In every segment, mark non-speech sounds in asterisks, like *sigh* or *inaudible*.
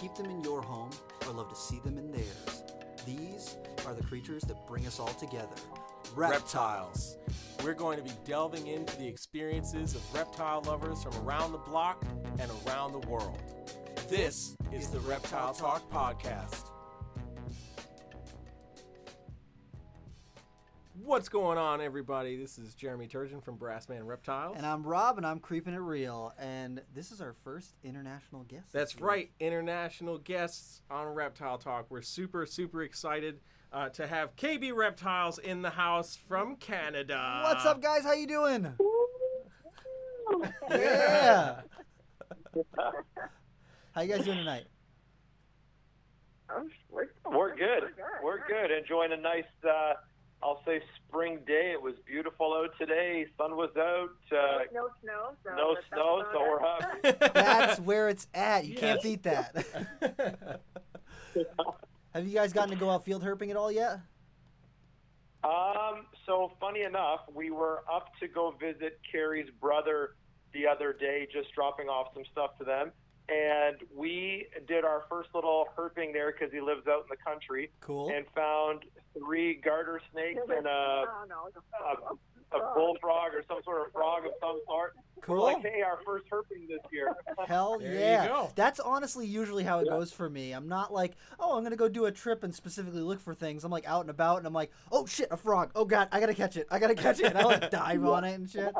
keep them in your home or love to see them in theirs. These are the creatures that bring us all together. reptiles. We're going to be delving into the experiences of reptile lovers from around the block and around the world. This is the Reptile Talk Podcast. What's going on, everybody? This is Jeremy Turgeon from Brassman Reptiles. And I'm Rob, and I'm Creeping it real. And this is our first international guest. That's right, international guests on Reptile Talk. We're super, super excited uh, to have KB Reptiles in the house from Canada. What's up, guys? How you doing? yeah. *laughs* How you guys doing tonight? We're, we're good. We're good. Enjoying a nice, uh, I'll say, spring day. It was beautiful out today. Sun was out. Uh, no snow. So no that's snow, so we're happy. *laughs* That's where it's at. You can't beat that. *laughs* *laughs* Have you guys gotten to go out field herping at all yet? Um, so funny enough, we were up to go visit Carrie's brother the other day, just dropping off some stuff to them. And we did our first little herping there because he lives out in the country Cool. and found three garter snakes and a, Oh, no. a, a bullfrog or some sort of frog of some sort. We're Cool. like, hey, our first herping this year. *laughs* Hell There you yeah. go. That's honestly usually how it Yeah. goes for me. I'm not like, oh, I'm going to go do a trip and specifically look for things. I'm like out and about and I'm like, oh shit, a frog. Oh god, I got to catch it. I got to catch it. And I like *laughs* dive on it and shit.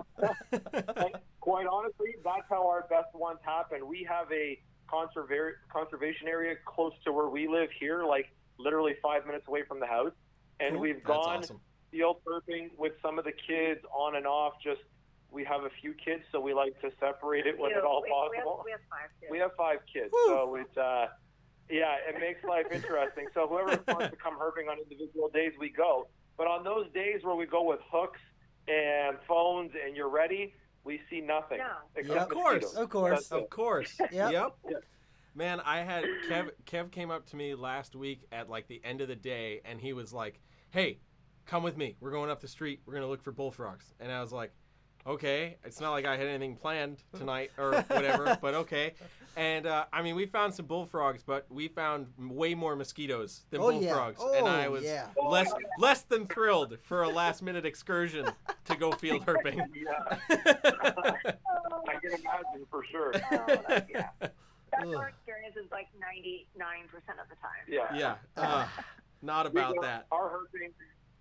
And quite honestly, that's how our best ones happen. We have a conserva- conservation area close to where we live here, like literally five minutes away from the house. And Cool. we've That's gone awesome. Field herping with some of the kids on and off. Just we have a few kids, so we like to separate it when We- at all we- possible. We have, we have five kids. We have five kids, Woo. so it's uh, yeah, it makes life interesting. So whoever *laughs* wants to come herping on individual days, we go. But on those days where we go with hooks and phones and you're ready, we see nothing. No. except Yeah, of course. Of course. That's it. Of course. Yep. *laughs* Yep. Yeah. Man, I had Kev. Kev came up to me last week at like the end of the day, and he was like, "Hey, come with me. We're going up the street. We're gonna look for bullfrogs." And I was like, "Okay." It's not like I had anything planned tonight or *laughs* whatever, but okay. And uh, I mean, we found some bullfrogs, but we found way more mosquitoes than Oh, yeah. bullfrogs, Oh, and I was yeah. less less than thrilled for a last minute excursion to go field *laughs* herping. Yeah, *laughs* I can imagine for sure. Oh, that's- yeah. That's Ugh. our experience is like 99% of the time. Yeah. yeah, uh, not about go- that. Our herping,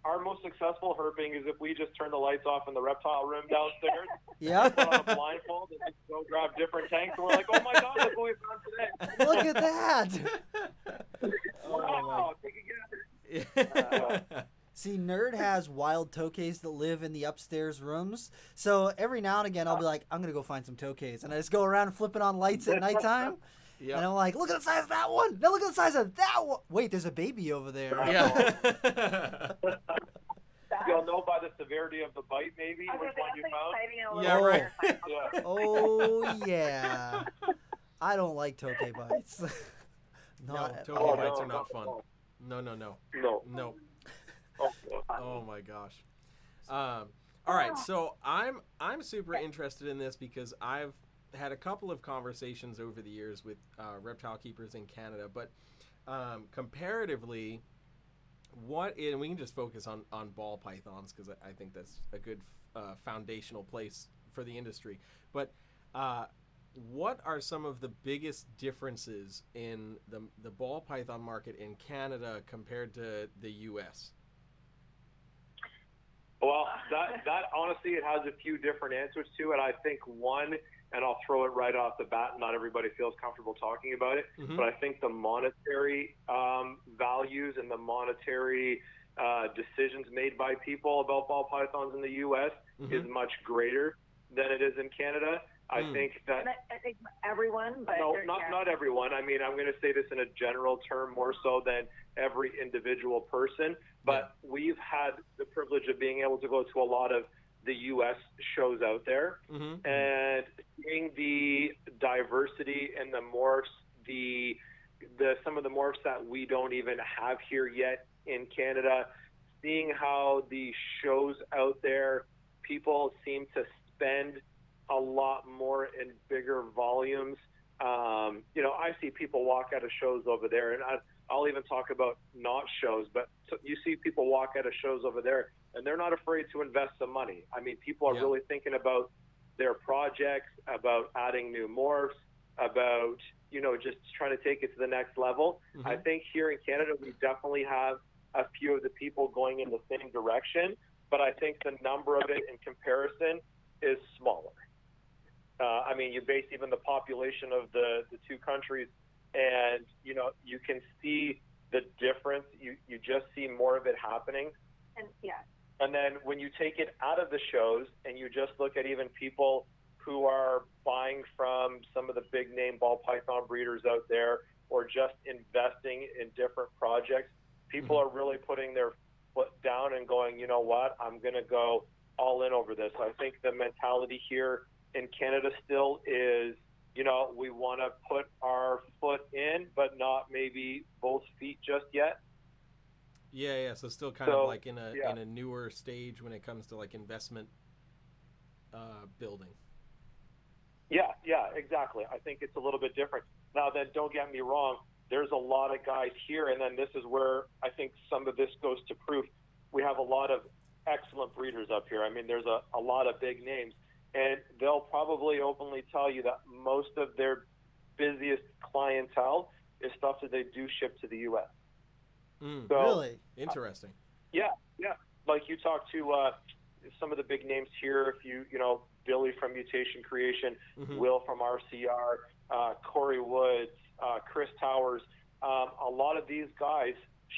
our most successful herping is if we just turn the lights off in the reptile room downstairs, *laughs* Yep. put on a blindfold, and just go grab different tanks, and we're like, oh my god, look what we found today. Look at that. *laughs* Oh, wow, take a guess. *laughs* See, Nerd has wild tokays that live in the upstairs rooms. So every now and again, I'll be like, I'm going to go find some tokays. And I just go around flipping on lights at nighttime. Yep. And I'm like, look at the size of that one. Now look at the size of that one. Wait, there's a baby over there. *laughs* Yeah. *laughs* You'll know by the severity of the bite, maybe, I which one you found. exciting and a Yeah, right. *laughs* Yeah. Oh, yeah. I don't like tokay bites. no, Not at tokay all. bites no, are not no, fun. no. No, no, no, No. no. Oh, no. Oh my gosh. Um, all right, so I'm I'm super interested in this because I've had a couple of conversations over the years with uh, reptile keepers in Canada, but um, comparatively, what and we can just focus on on ball pythons because I, I think that's a good uh, foundational place for the industry. But uh, what are some of the biggest differences in the the ball python market in Canada compared to the U.S.? Well, that that honestly, it has a few different answers to it. I think one, and I'll throw it right off the bat. Not everybody feels comfortable talking about it, Mhm. but I think the monetary um, values and the monetary uh, decisions made by people about ball pythons in the U.S. Mhm. is much greater than it is in Canada. I Mm. think that I, I think everyone, but no, not yeah. not everyone. I mean, I'm going to say this in a general term more so than every individual person. But we've had the privilege of being able to go to a lot of the U.S. shows out there Mm-hmm. and seeing the diversity and the morphs, the the some of the morphs that we don't even have here yet in Canada. Seeing how the shows out there, people seem to spend a lot more in bigger volumes Um, you know, I see people walk out of shows over there, and I, I'll even talk about not shows, but you see people walk out of shows over there, and they're not afraid to invest some money. I mean, people are Yeah. really thinking about their projects, about adding new morphs, about you know just trying to take it to the next level. Mhm. I think here in Canada we definitely have a few of the people going in the same direction, but I think the number of it in comparison is smaller. Uh, I mean, you base even the population of the, the two countries, and you know you can see the difference. You you just see more of it happening. And yeah, And then when you take it out of the shows and you just look at even people who are buying from some of the big name ball python breeders out there or just investing in different projects, people mm-hmm. are really putting their foot down and going, you know what, I'm going to go all in over this. I think the mentality here in Canada still is, you know, we want to put our foot in, but not maybe both feet just yet. Yeah, yeah. So still kind of like in a yeah. in a newer stage when it comes to like investment uh, building. Yeah, yeah, exactly. I think it's a little bit different. Now, then, don't get me wrong. There's a lot of guys here, and then this is where I think some of this goes to proof. We have a lot of excellent breeders up here. I mean, there's a, a lot of big names, and they'll probably openly tell you that most of their busiest clientele is stuff that they do ship to the U.S. Mm, So, really? interesting. yeah, yeah. Like you talk to uh, some of the big names here. If you, you know, Billy from Mutation Creation, Mhm. Will from RCR, uh, Corey Woods, uh, Chris Towers. Um, a lot of these guys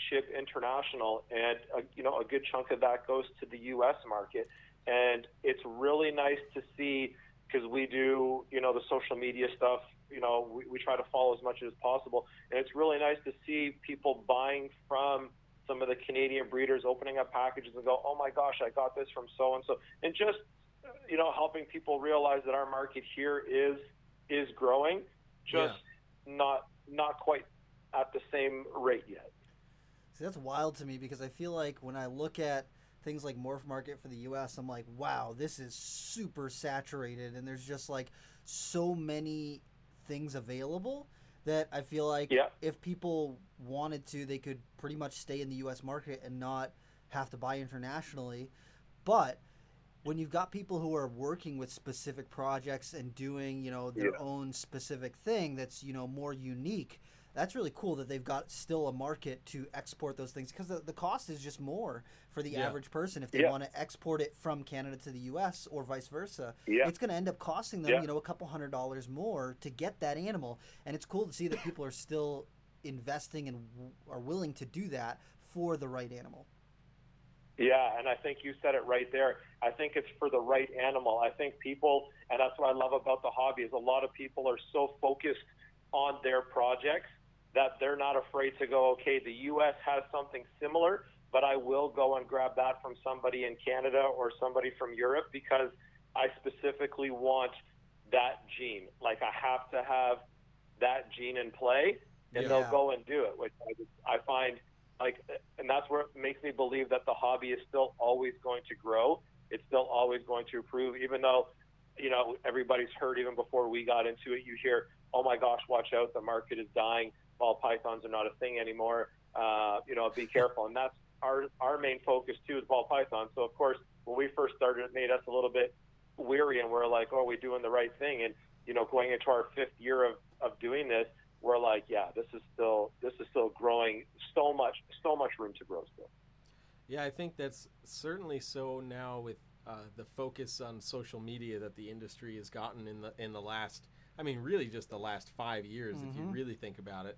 ship international, and uh, you know a good chunk of that goes to the U.S. market. And it's really nice to see because we do, you know, the social media stuff. You know, we, we try to follow as much as possible, and it's really nice to see people buying from some of the Canadian breeders, opening up packages and go, "Oh my gosh, I got this from so and so," and just you know, helping people realize that our market here is is growing, just not not quite at the same rate yet. See, that's wild to me because I feel like when I look at things like Morph Market for the US, I'm like, wow, this is super saturated. And there's just like so many things available that I feel like Yeah. if people wanted to, they could pretty much stay in the US market and not have to buy internationally. But when you've got people who are working with specific projects and doing, you know, their Yeah. own specific thing that's, you know, more unique, that's really cool that they've got still a market to export those things because the, the cost is just more for the Yeah. average person if they Yeah. want to export it from Canada to the US or vice versa. Yeah. It's going to end up costing them, Yeah. you know, a couple hundred dollars more to get that animal. And it's cool to see that people are still investing and w- are willing to do that for the right animal. Yeah, and I think you said it right there. I think it's for the right animal. I think people, and that's what I love about the hobby, is a lot of people are so focused on their projects that they're not afraid to go, okay, the U.S. has something similar, but I will go and grab that from somebody in Canada or somebody from Europe because I specifically want that gene. Like I have to have that gene in play, and Yeah. they'll go and do it, which I, just, I find like, and that's where it makes me believe that the hobby is still always going to grow. It's still always going to improve, even though, you know, everybody's heard even before we got into it. You hear, oh my gosh, watch out, the market is dying. Ball pythons are not a thing anymore. Uh, you know, be careful. And that's our our main focus too is ball pythons. So of course, when we first started, it made us a little bit weary, and we're like, oh, are we doing the right thing? And you know, going into our fifth year of of doing this, we're like, yeah, this is still this is still growing so much, so much room to grow still. Yeah, I think that's certainly so now with uh, the focus on social media that the industry has gotten in the in the last. I mean, really just the last five years, mm-hmm. if you mm-hmm. really think about it.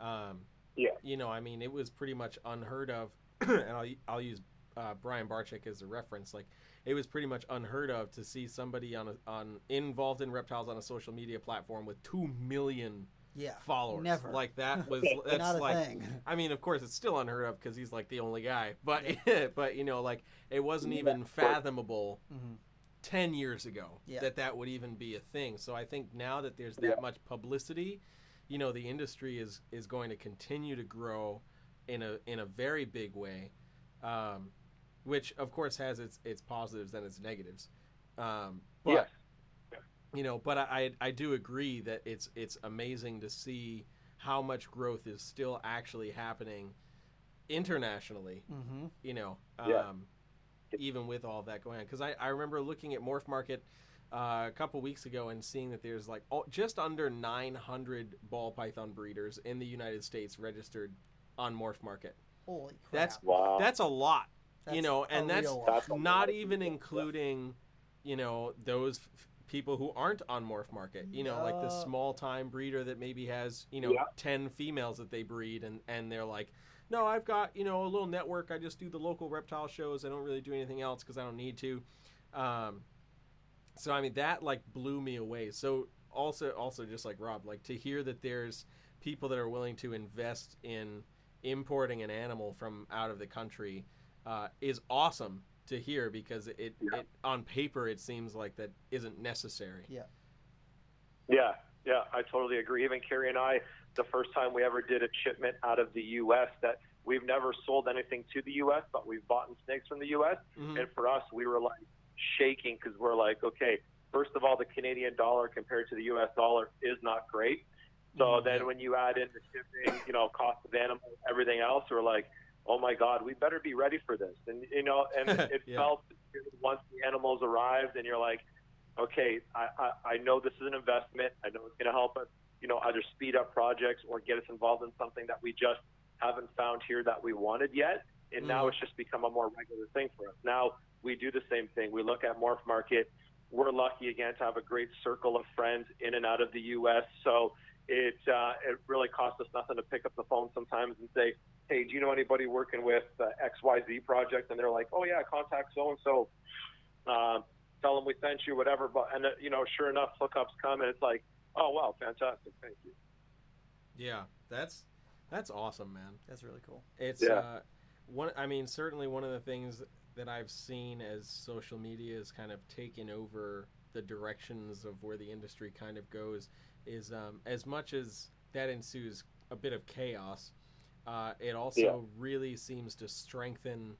Um, yeah. You know, I mean, it was pretty much unheard of, *clears throat* and I'll I'll use uh, Brian Barczyk as a reference. Like, it was pretty much unheard of to see somebody on a, on involved in reptiles on a social media platform with two million yeah, followers. Never like that *laughs* was that's Not like. Thing. I mean, of course, it's still unheard of because he's like the only guy. But *laughs* but you know, like it wasn't even fathomable mm-hmm. 10 years ago yeah. that that would even be a thing. So I think now that there's that yeah. much publicity, you know, the industry is is going to continue to grow in a in a very big way, um, which of course has its its positives and its negatives. Um, but yeah. you know, but I I do agree that it's it's amazing to see how much growth is still actually happening internationally. Mm-hmm. You know, um, even with all that going on, because I I remember looking at Morph Market. Uh, a couple weeks ago, and seeing that there's like oh, just under 900 ball python breeders in the United States registered on Morph Market. Holy crap! That's Wow. That's a lot That's you know, and that's. That's not even people, yeah. including, you know, those f- people who aren't on Morph Market. You know, like the small time breeder that maybe has, you know, Yeah. ten females that they breed, and and they're like, no, I've got you know a little network. I just do the local reptile shows. I don't really do anything else because I don't need to. Um, so I mean that like blew me away. So also also just like Rob, like to hear that there's people that are willing to invest in importing an animal from out of the country uh, is awesome to hear because it, Yeah. it on paper it seems like that isn't necessary. Yeah, yeah, yeah, I totally agree. Even Carrie and I, the first time we ever did a shipment out of the U.S., that we've never sold anything to the U.S., but we've bought snakes from the U.S. Mhm. And for us, we were like shaking because we're like, okay, first of all, the Canadian dollar compared to the U.S. dollar is not great. So Mhm. then when you add in the shipping, you know, cost of animals, everything else, we're like, oh my God, we better be ready for this. And, you know, and *laughs* it Yeah. felt once the animals arrived and you're like, okay, I, I, I know this is an investment. I know it's going to help us, you know, either speed up projects or get us involved in something that we just haven't found here that we wanted yet. And now Mhm. it's just become a more regular thing for us. Now we do the same thing. We look at Morph Market. We're lucky again to have a great circle of friends in and out of the U.S. So it uh, it really costs us nothing to pick up the phone sometimes and say, hey, do you know anybody working with uh, XYZ project? And they're like, oh yeah, contact so and so. Tell them we sent you, whatever. But and uh, you know, sure enough, hookups come, and it's like, oh wow, fantastic, thank you. Yeah, that's that's awesome, man. That's really cool. It's Yeah. uh, one. I mean, certainly one of the things that I've seen as social media has kind of taken over the directions of where the industry kind of goes is um, as much as that ensues a bit of chaos, uh, it also Yeah. really seems to strengthen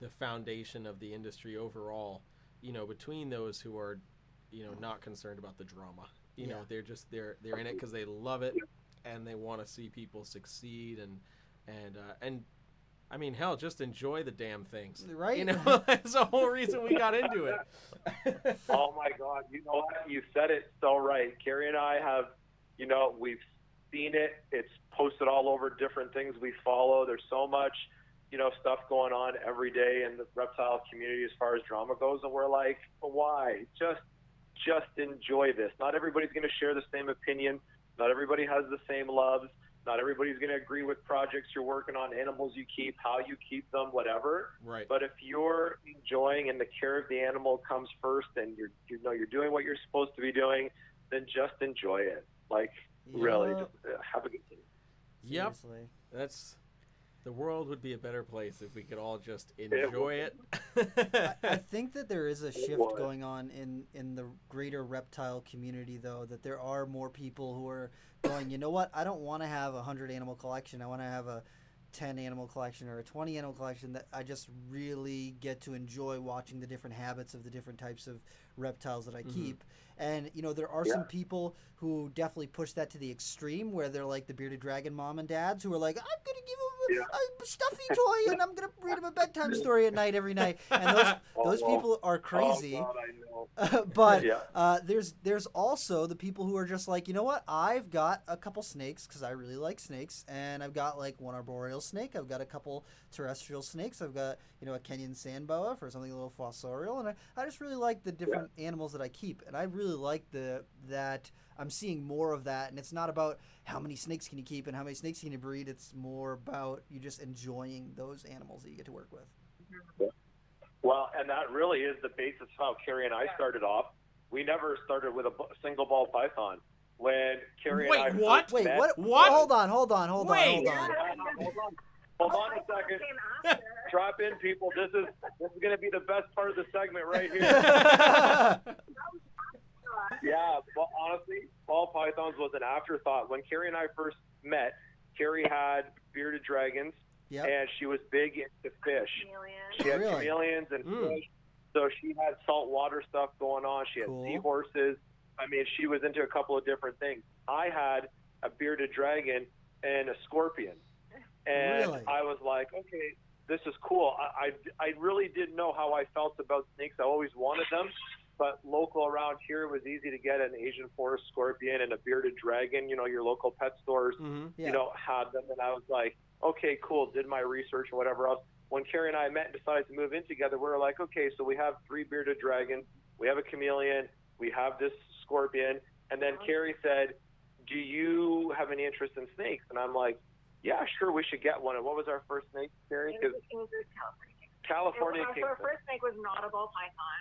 the foundation of the industry overall. You know, between those who are, you know, not concerned about the drama. You know, Yeah. they're just they're they're in it because they love it and they want to see people succeed and and uh, and I mean, hell, just enjoy the damn things. Right? You know, *laughs* that's the whole reason we got into it. *laughs* oh my God, you know what? You said it so right. Carrie and I have, you know, we've seen it. It's posted all over different things we follow. There's so much, you know, stuff going on every day in the reptile community as far as drama goes, and we're like, why? Just, just enjoy this. Not everybody's going to share the same opinion. Not everybody has the same loves. Not everybody's going to agree with projects you're working on, animals you keep, how you keep them, whatever. right. But if you're enjoying and the care of the animal comes first, and you're you know you're doing what you're supposed to be doing, then just enjoy it. Like really, just uh, have a good time. Yep. Seriously. That's the world would be a better place if we could all just enjoy it. I, I *laughs* think that there is a shift going on in in the greater reptile community, though. That there are more people who are going. You know what? I don't want to have a hundred animal collection. I want to have a ten animal collection or a twenty animal collection. That I just really get to enjoy watching the different habits of the different types of reptiles that I Mhm. keep. And you know, there are some people who definitely push that to the extreme, where they're like the bearded dragon mom and dads who are like, I'm gonna give him a, a stuffy *laughs* toy and I'm gonna read him a bedtime story at night every night. And those *laughs* Oh, those no. people are crazy. Oh, God, *laughs* but Yeah. uh, there's there's also the people who are just like, you know what? I've got a couple snakes because I really like snakes, and I've got like one arboreal snake. I've got a couple terrestrial snakes. I've got you know a Kenyan sand boa for something a little fossorial, and I, I just really like the different animals that I keep, and I really like the that I'm seeing more of that, and it's not about how many snakes can you keep and how many snakes can you breed. It's more about you just enjoying those animals that you get to work with. Well, and that really is the basis of how Carrie and I started off. We never started with a single ball python. When Carrie Wait, and I what? first Wait, met, what? What? Hold on, hold on, hold Wait. on, hold on. Hold on, on a second. Drop in, people. This is this is going to be the best part of the segment right here. *laughs* Yeah, well, honestly, ball pythons was an afterthought. When Carrie and I first met, Carrie had bearded dragons, Yep. and she was big into fish. She had Really? chameleons and Mm. fish, so she had saltwater stuff going on. She had Cool. seahorses. I mean, she was into a couple of different things. I had a bearded dragon and a scorpion, and Really? I was like, okay, this is cool. I, I I really didn't know how I felt about snakes. I always wanted them, but local around here it was easy to get an Asian forest scorpion and a bearded dragon. You know, your local pet stores hmm Yeah. you know, had them, and I was like, okay, cool. Did my research and whatever else. When Carrie and I met and decided to move in together, we were like, okay, so we have three bearded dragons, we have a chameleon, we have this scorpion, and then Carrie said, do you have any interest in snakes? And I'm like, yeah, sure, we should get one. And what was our first snake, Carrie? It was, it was California. California It was- King. so our first snake was not a ball python.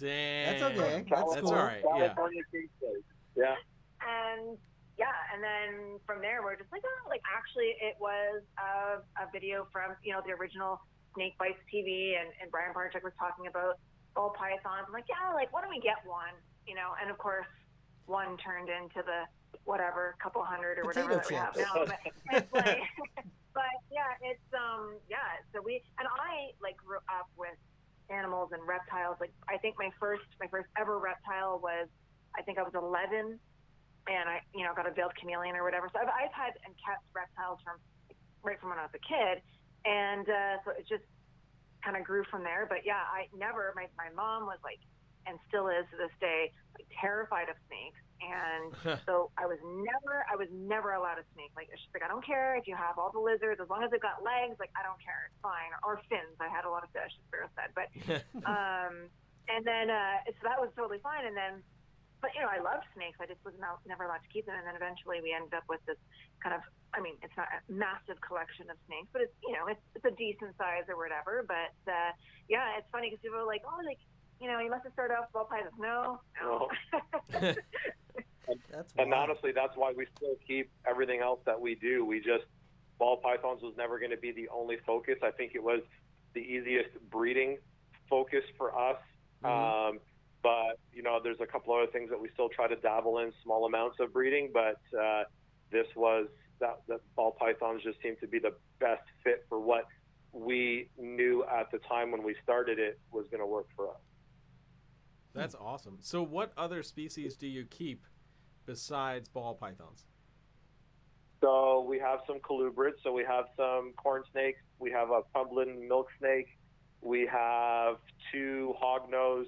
Damn. *laughs* That's okay. That's California, cool. all right, yeah. California King snake. Yeah. and yeah, and then from there we're just like, oh, like actually it was a, a video from you know the original Snake Bytes TV, and, and Brian Barczyk was talking about ball pythons. I'm like, yeah, like why don't we get one? You know, and of course one turned into the whatever a couple hundred or Potato whatever that we have now. But like, *laughs* but yeah, it's um yeah. So we and I like grew up with animals and reptiles. Like I think my first my first ever reptile was I think I was 11 and I, you know, got a veiled chameleon or whatever. So I've, I've had and kept reptiles from right from when I was a kid, and uh, so it just kind of grew from there. But yeah, I never. My my mom was like, and still is to this day, like terrified of snakes, and *laughs* so I was never, I was never allowed a snake. Like she's like, I don't care if you have all the lizards, as long as they've got legs. Like I don't care, it's fine. Or, fins. I had a lot of fish, as Sparrow said, but *laughs* um, and then uh, so that was totally fine. And then, but you know, I loved snakes. I just was not, never allowed to keep them. And then eventually, we ended up with this kind of. I mean, it's not a massive collection of snakes, but it's you know, it's it's a decent size or whatever. But uh, yeah, it's funny because people are like, oh, like you know, you must have started off with ball pythons. No, no. *laughs* That's And wild. honestly, that's why we still keep everything else that we do. We just ball pythons was never going to be the only focus. I think it was the easiest breeding focus for us. Mhm. Um, but you know, there's a couple other things that we still try to dabble in, small amounts of breeding. But uh, this was that, that ball pythons just seemed to be the best fit for what we knew at the time when we started it was going to work for us. That's hmm. awesome. So, what other species do you keep besides ball pythons? So we have some colubrids. So we have some corn snakes. We have a Pueblan milk snake. We have two hognose.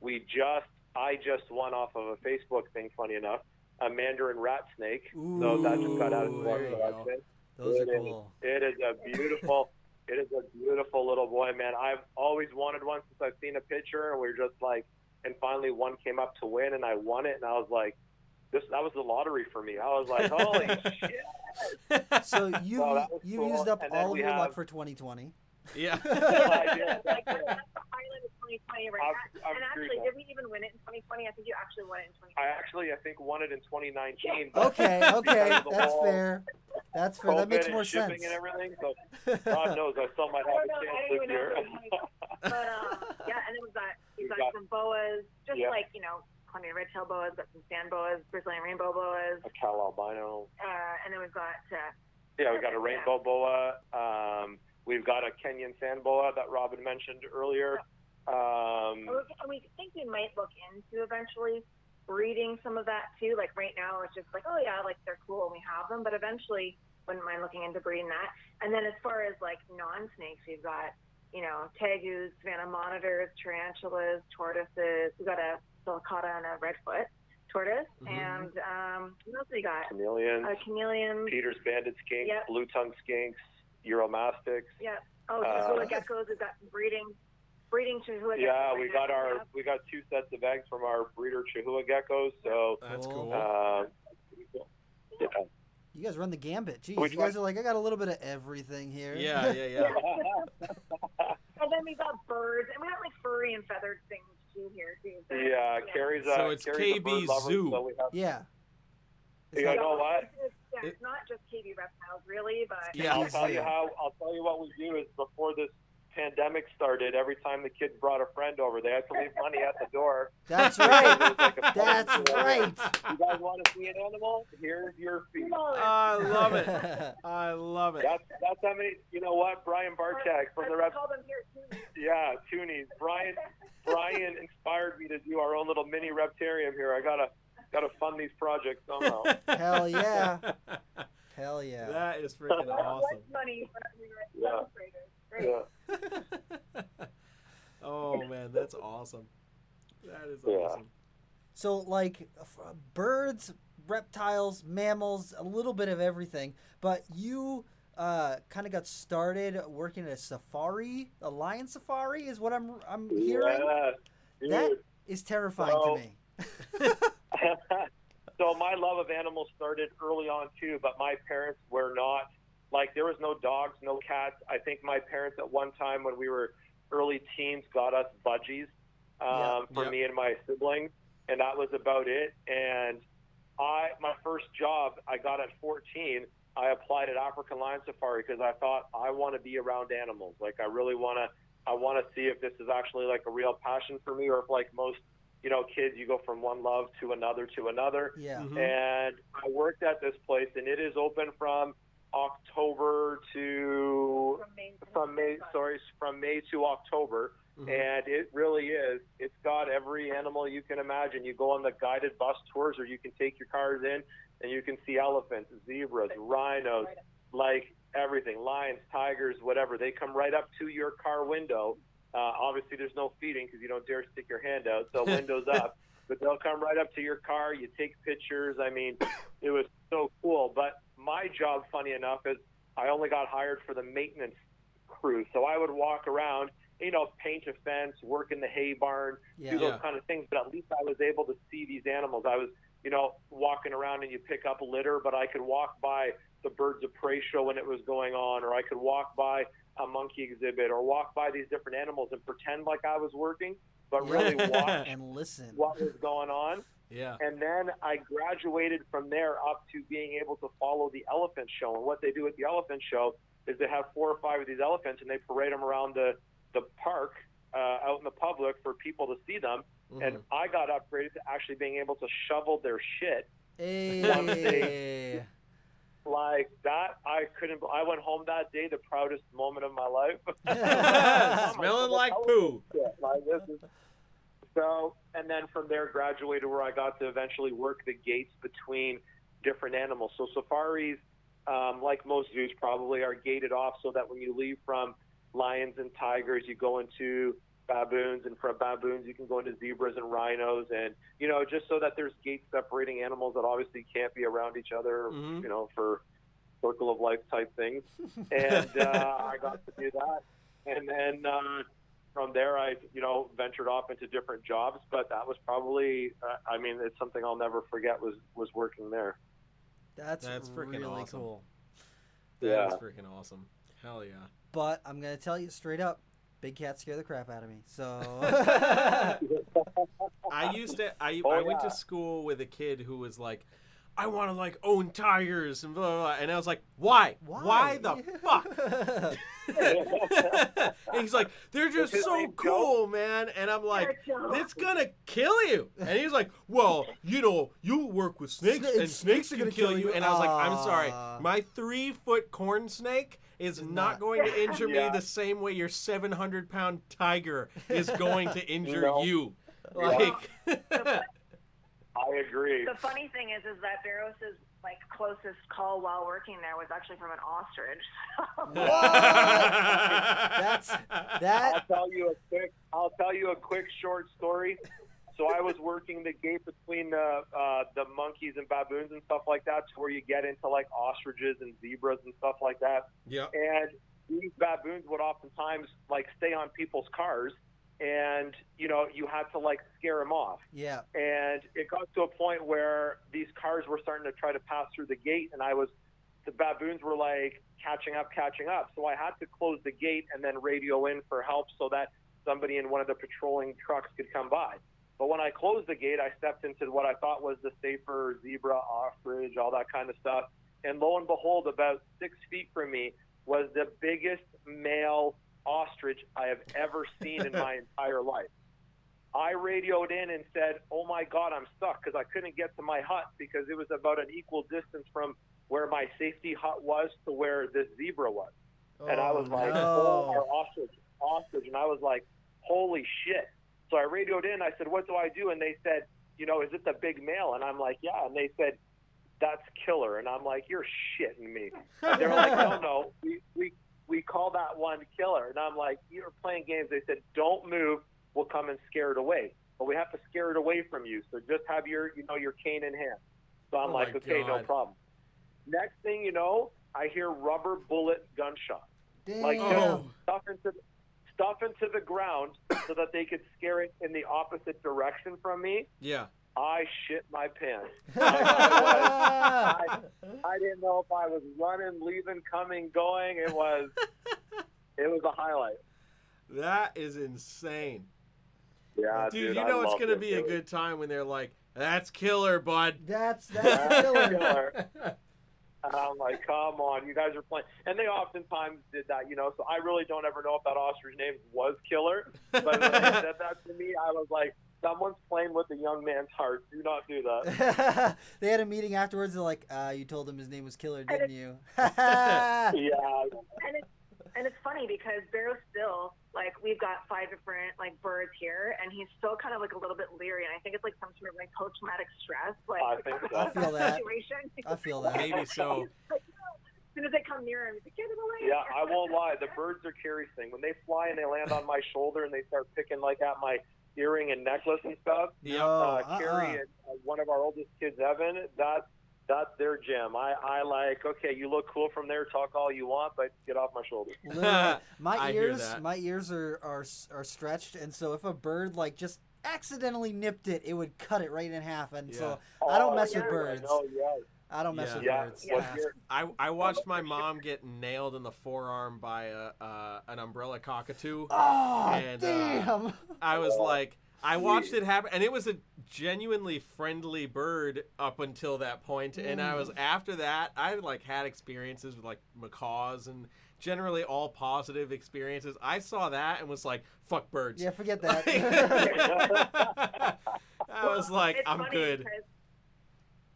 We just, I just won off of a Facebook thing, funny enough, a mandarin rat snake. so that just got out of Ooh, the there you go. collection. Those It are is- cool. It is a beautiful, it is a beautiful little boy, man. I've always wanted one since I've seen a picture, and we are just like, and finally one came up to win, and I won it, and I was like, this that was the lottery for me. I was like, *laughs* holy shit! So you've Well, that was you've cool. used up And all of we your luck for 2020. Yeah. *laughs* I did. *laughs* like that's the highlight of 2020 right I'm- I'm and actually, screwed did we even win it in 2020? I think you actually won it in 2020. I actually, I think, won it in 2019. but Okay, *laughs* okay, because of the that's whole fair. That's fair. That COVID makes and more shipping sense. and everything. So God knows, I still might have I a don't know, I chance don't this even know year. But um, yeah, and then we've got we've We've got, got- some boas, just Yeah. like you know, plenty of red-tailed boas, got some sand boas, Brazilian rainbow boas, a Kahl albino. uh, and then we've got uh, Yeah, we got a rainbow boa. Um, we've got a Kenyan sand boa that Robin mentioned earlier. Um, and we- think we might look into eventually breeding some of that too. Like right now, it's just like, oh yeah, like they're cool and we have them, but eventually, wouldn't mind looking into breeding that. And then as far as like non-snakes, we've got you know tegus, Savannah monitors, tarantulas, tortoises. We've got a sulcata and a redfoot tortoise, Mhm. and um, what else we got? chameleons, A chameleon. Peter's banded skinks, Yep. blue tongue skinks, Uromastyx. Yeah. Oh, Uh, Chihuahua geckos. We've got breeding, breeding Chihuahua geckos. Yeah, right we now. got our we got two sets of eggs from our breeder Chihuahua geckos. So That's Cool. cool. uh, yeah. You guys run the gambit. Jeez, Which you guys are like, I got a little bit of everything here. yeah, *laughs* yeah, yeah. *laughs* And then we've got birds, and we got like furry and feathered things too here too. So, yeah, Carrie's a So it's Carrie's a KB bird lover, Zoo. So we have, yeah. You not- know what? It's, it's, yeah, it's not just KB reptiles, really, but Yeah. I'll tell you how. I'll tell you what we do is before this pandemic started, every time the kids brought a friend over, they had to leave money at the door. That's right. like That's you right. You guys want to see an animal? Here's your fee. I love it. *laughs* I love it. That's that's how many. You know what? Brian Barczyk from the I rep. call them here too. Yeah, Toonies. Brian Brian inspired me to do our own little mini reptarium here. I gotta gotta fund these projects somehow. *laughs* Hell yeah. *laughs* Hell yeah. That is freaking awesome. money for Yeah. illustrators. Yeah. *laughs* oh man, that's awesome. That is Yeah. awesome. So, like, birds, reptiles, mammals, a little bit of everything. But you uh, kind of got started working at a safari, a lion safari, is what I'm I'm hearing. Yeah. That is terrifying Well- to me. *laughs* so my love of animals started early on too, but my parents were not like there was no dogs, no cats. I think my parents at one time when we were early teens got us budgies um, Yeah. for Yeah. me and my siblings, and that was about it. And I my first job I got at 14. I applied at African Lion Safari because I thought I want to be around animals. Like I really want to. I want to see if this is actually like a real passion for me, or if like most you know kids, you go from one love to another to another. Yeah. Mhm. And I worked at this place, and it is open from October to From Maine to from May. Sorry, from May to October, Mhm. and it really is. It's got every animal you can imagine. You go on the guided bus tours, or you can take your cars in, and you can see elephants, zebras, rhinos, like everything, lions, tigers, whatever. They come right up to your car window. Uh, obviously, there's no feeding because you don't dare stick your hand out, so windows *laughs* up. But they'll come right up to your car. You take pictures. I mean, it was so cool. But my job, funny enough, is I only got hired for the maintenance crew. So I would walk around, you know, paint a fence, work in the hay barn, Yeah. do those Yeah. kind of things. But at least I was able to see these animals. I was, you know, walking around and you pick up litter, but I could walk by the birds of prey show when it was going on, or I could walk by a monkey exhibit, or walk by these different animals and pretend like I was working, but really *laughs* watch and listen. what was going on. Yeah. And then I graduated from there up to being able to follow the elephant show. And what they do at the elephant show is they have four or five of these elephants and they parade them around the, the park uh, out in the public for people to see them. Mhm. And I got upgraded to actually being able to shovel their shit. Hey. *laughs* Like that, I couldn't. I went home that day, the proudest moment of my life. *laughs* *laughs* Smelling like poo. Like, this is- so, and then from there, graduated where I got to eventually work the gates between different animals. So safaris, um, like most zoos, probably are gated off so that when you leave from lions and tigers, you go into baboons, and from baboons, you can go into zebras and rhinos, and you know, just so that there's gates separating animals that obviously can't be around each other, Mhm. you know, for circle of life type things. And uh, I got to do that, and then. Uh, from there, I you know ventured off into different jobs, but that was probably uh, I mean it's something I'll never forget was was working there. That's, That's freaking really awesome. cool. That Yeah. freaking awesome. Hell yeah. But I'm gonna tell you straight up, big cats scare the crap out of me. So *laughs* I used to. I, Oh, I went yeah. to school with a kid who was like, I want to like own tigers and blah, blah blah. And I was like, why? why? the fuck? *laughs* and he's like, they're just so cool, man. And I'm like, You're a joke. it's gonna kill you. And he's like, well, you know, you work with snakes, Sna- and snakes snakes are can gonna kill kill you. you. And I was like, I'm sorry, my three foot corn snake is not, not- going to injure Yeah. me the same way your 700 pound tiger is going to *laughs* injure No. you. Yeah. Like, *laughs* I agree. The funny thing is, is that Barros's like closest call while working there was actually from an ostrich. *laughs* That's- that. I'll that tell you a quick. I'll tell you a quick short story. So I was working the gate between the uh, the monkeys and baboons and stuff like that, to where you get into like ostriches and zebras and stuff like that. Yeah. and these baboons would oftentimes like stay on people's cars and you know you had to like scare them off yeah. and it got to a point where these cars were starting to try to pass through the gate and i was the baboons were like catching up catching up so i had to close the gate and then radio in for help so that somebody in one of the patrolling trucks could come by but when i closed the gate i stepped into what i thought was the safer zebra ostrich all that kind of stuff and lo and behold about six feet from me was the biggest male ostrich I have ever seen in my *laughs* entire life. I radioed in and said, "Oh my God, I'm stuck because I couldn't get to my hut because it was about an equal distance from where my safety hut was to where this zebra was." and I oh, was like, no. "Oh, our ostrich, ostrich," and I was like, "Holy shit!" So I radioed in. I said, "What do I do?" And they said, "You know, is it the big male?" And I'm like, "Yeah." And they said, "That's killer." And I'm like, "You're shitting me." And they're like, "No, no, we we we call that one killer." And I'm like, "You're playing games." They said, "Don't move. We'll come and scare it away." But we have to scare it away from you. So just have your you know your cane in hand. So I'm Oh like, my "Okay, no problem." Next thing you know, I hear rubber bullet gunshots Damn. like Oh. just stuff into stuff into the ground *coughs* so that they could scare it in the opposite direction from me. Yeah. I shit my pants. *laughs* I I didn't know if I was running, leaving, coming, going. It was *laughs* it was a highlight. That is insane. Yeah, dude, dude, you I know it's gonna it. be a good time when they're like, "That's killer, bud." That's that's *laughs* That's killer. Killer. And I'm like, come on, you guys are playing. And they oftentimes did that, you know. So I really don't ever know if that ostrich name was Killer. But when they *laughs* said that to me, I was like, someone's playing with a young man's heart. Do not do that. *laughs* they had a meeting afterwards. They're like, uh, "You told him his name was Killer, didn't you?" *laughs* Yeah, and it's and it's funny because Barrow's still like we've got five different like birds here, and he's still kind of like a little bit leery, and I think it's like some sort of like post traumatic stress, like I *laughs* think so. I feel that. situation. I feel that. Maybe *laughs* so. As soon as they come near him, he's like, get it away. Yeah, I won't lie. The birds are curious thing. When they fly and they land on my shoulder and they start picking like at my earring and necklace and stuff. Yep. No, Uh, uh-uh. Carrie and uh, one of our oldest kids, Evan. That's that's their gem. I I like. Okay, you look cool from there. Talk all you want, but get off my shoulder. *laughs* My ears, my ears are, are are stretched, and so if a bird like just accidentally nipped it, it would cut it right in half. And so I don't Oh, mess with birds. Oh yeah, I don't mess Yeah. with yeah. birds. What's Yeah. I, I watched my mom get nailed in the forearm by a uh, an umbrella cockatoo. Oh And, uh, damn! I was like, I watched it happen, and it was a genuinely friendly bird up until that point. point, and I was after that. I like had experiences with like macaws and generally all positive experiences. I saw that and was like, "Fuck birds." yeah, forget *laughs* that. I was like, It's "I'm good."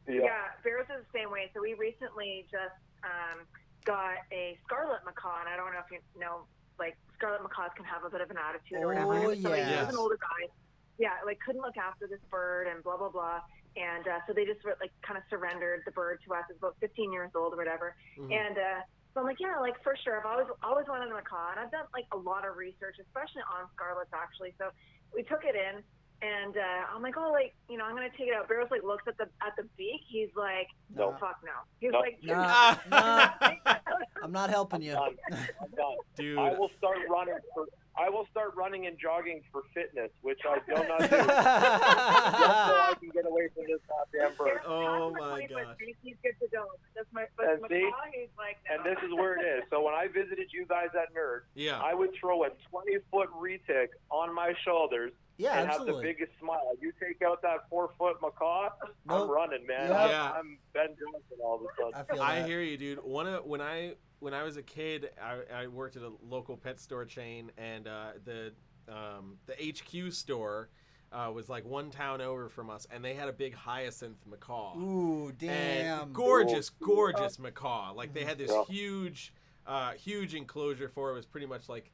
yeah. Yeah, Barrows is the same way. So we recently just um, got a scarlet macaw, and I don't know if you know, like scarlet macaws can have a bit of an attitude or whatever. Oh, so like, he yes. was an older guy. Yeah, like couldn't look after this bird and blah blah blah. And uh, so they just like kind of surrendered the bird to us. It's about 15 years old or whatever. Mhm. And uh, so I'm like, yeah, like for sure. I've always always wanted a macaw, and I've done like a lot of research, especially on scarlets actually. So we took it in, and uh, I'm like, oh, like you know, I'm gonna take it out. Barrows like looks at the at the beak. He's like, No. oh fuck no. He's No. like, Nah, nah, nah. *laughs* I'm not helping you. I'm done. I'm done. Dude, I will start running for. I will start running and jogging for fitness, which I *laughs* do not do. *laughs* just so I can get away from this goddamn bird. Oh, my gosh. He's good to go. That's my but And macaw. see? He's like, And this is where it is. So when I visited you guys at Nerd, yeah. I would throw a 20 foot retic on my shoulders yeah, and have the biggest smile. You take out that four foot macaw, I'm running, man. Yeah. I'm, I'm Ben Johnson all of a sudden. I feel I hear you, dude. One of when I when I was a kid, I, I worked at a local pet store chain, and uh, the um, the HQ store uh, was like one town over from us, and they had a big hyacinth macaw. Ooh, And damn. gorgeous, gorgeous macaw. Like they had this Yeah. huge, uh, huge enclosure for it. It was pretty much like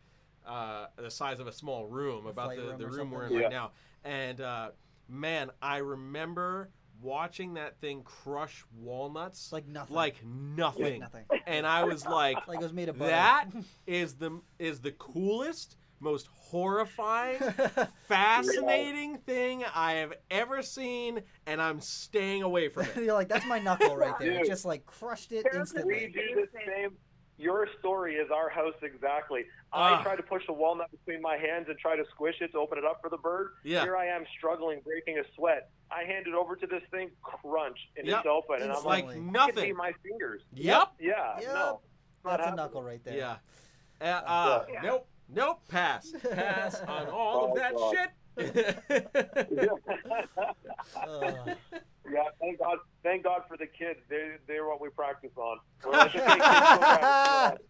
uh, the size of a small room, A about the, room the room we're in something. right now. And uh, man, I remember watching that thing crush walnuts like nothing. like Like nothing. nothing. And I was like, Like it was made of butter. that *laughs* is the is the coolest, most horrifying, *laughs* fascinating thing I have ever seen, and I'm staying away from it. *laughs* You're like, that's my knuckle right there. It Dude. just like crushed it There's a We instantly. do the same. Your story is our house exactly. Ah. I try to push the walnut between my hands and try to squish it to open it up for the bird. Yeah. Here I am struggling, breaking a sweat. I hand it over to this thing, crunch, and Yep. it's open. And I'm like, like Instantly. it could be nothing. my fingers. Yep. Yeah. Yep. No. it's not That's a knuckle right there. Yeah. Uh, uh, Yeah. Nope. Nope. Pass. *laughs* Pass on all Oh, of that God. shit. *laughs* *laughs* Ugh. Yeah. Thank God. Thank God for the kids. They they're what we practice on. We're like, okay, kids, go grab it.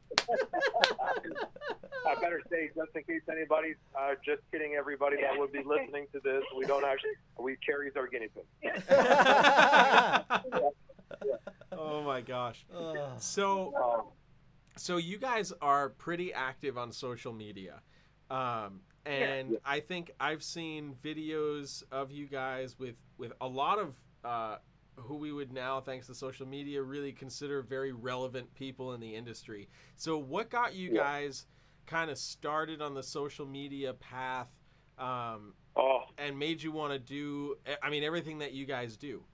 I better say, just in case anybody, uh, just kidding, everybody that would be listening to this, we don't actually, we carries our guinea pig. *laughs* oh my gosh. Ugh. So Um, so you guys are pretty active on social media. Um, and I think I've seen videos of you guys with with a lot of uh, who we would now, thanks to social media, really consider very relevant people in the industry. So, what got you Yeah. guys kind of started on the social media path um, Oh, and made you want to do? I mean, everything that you guys do.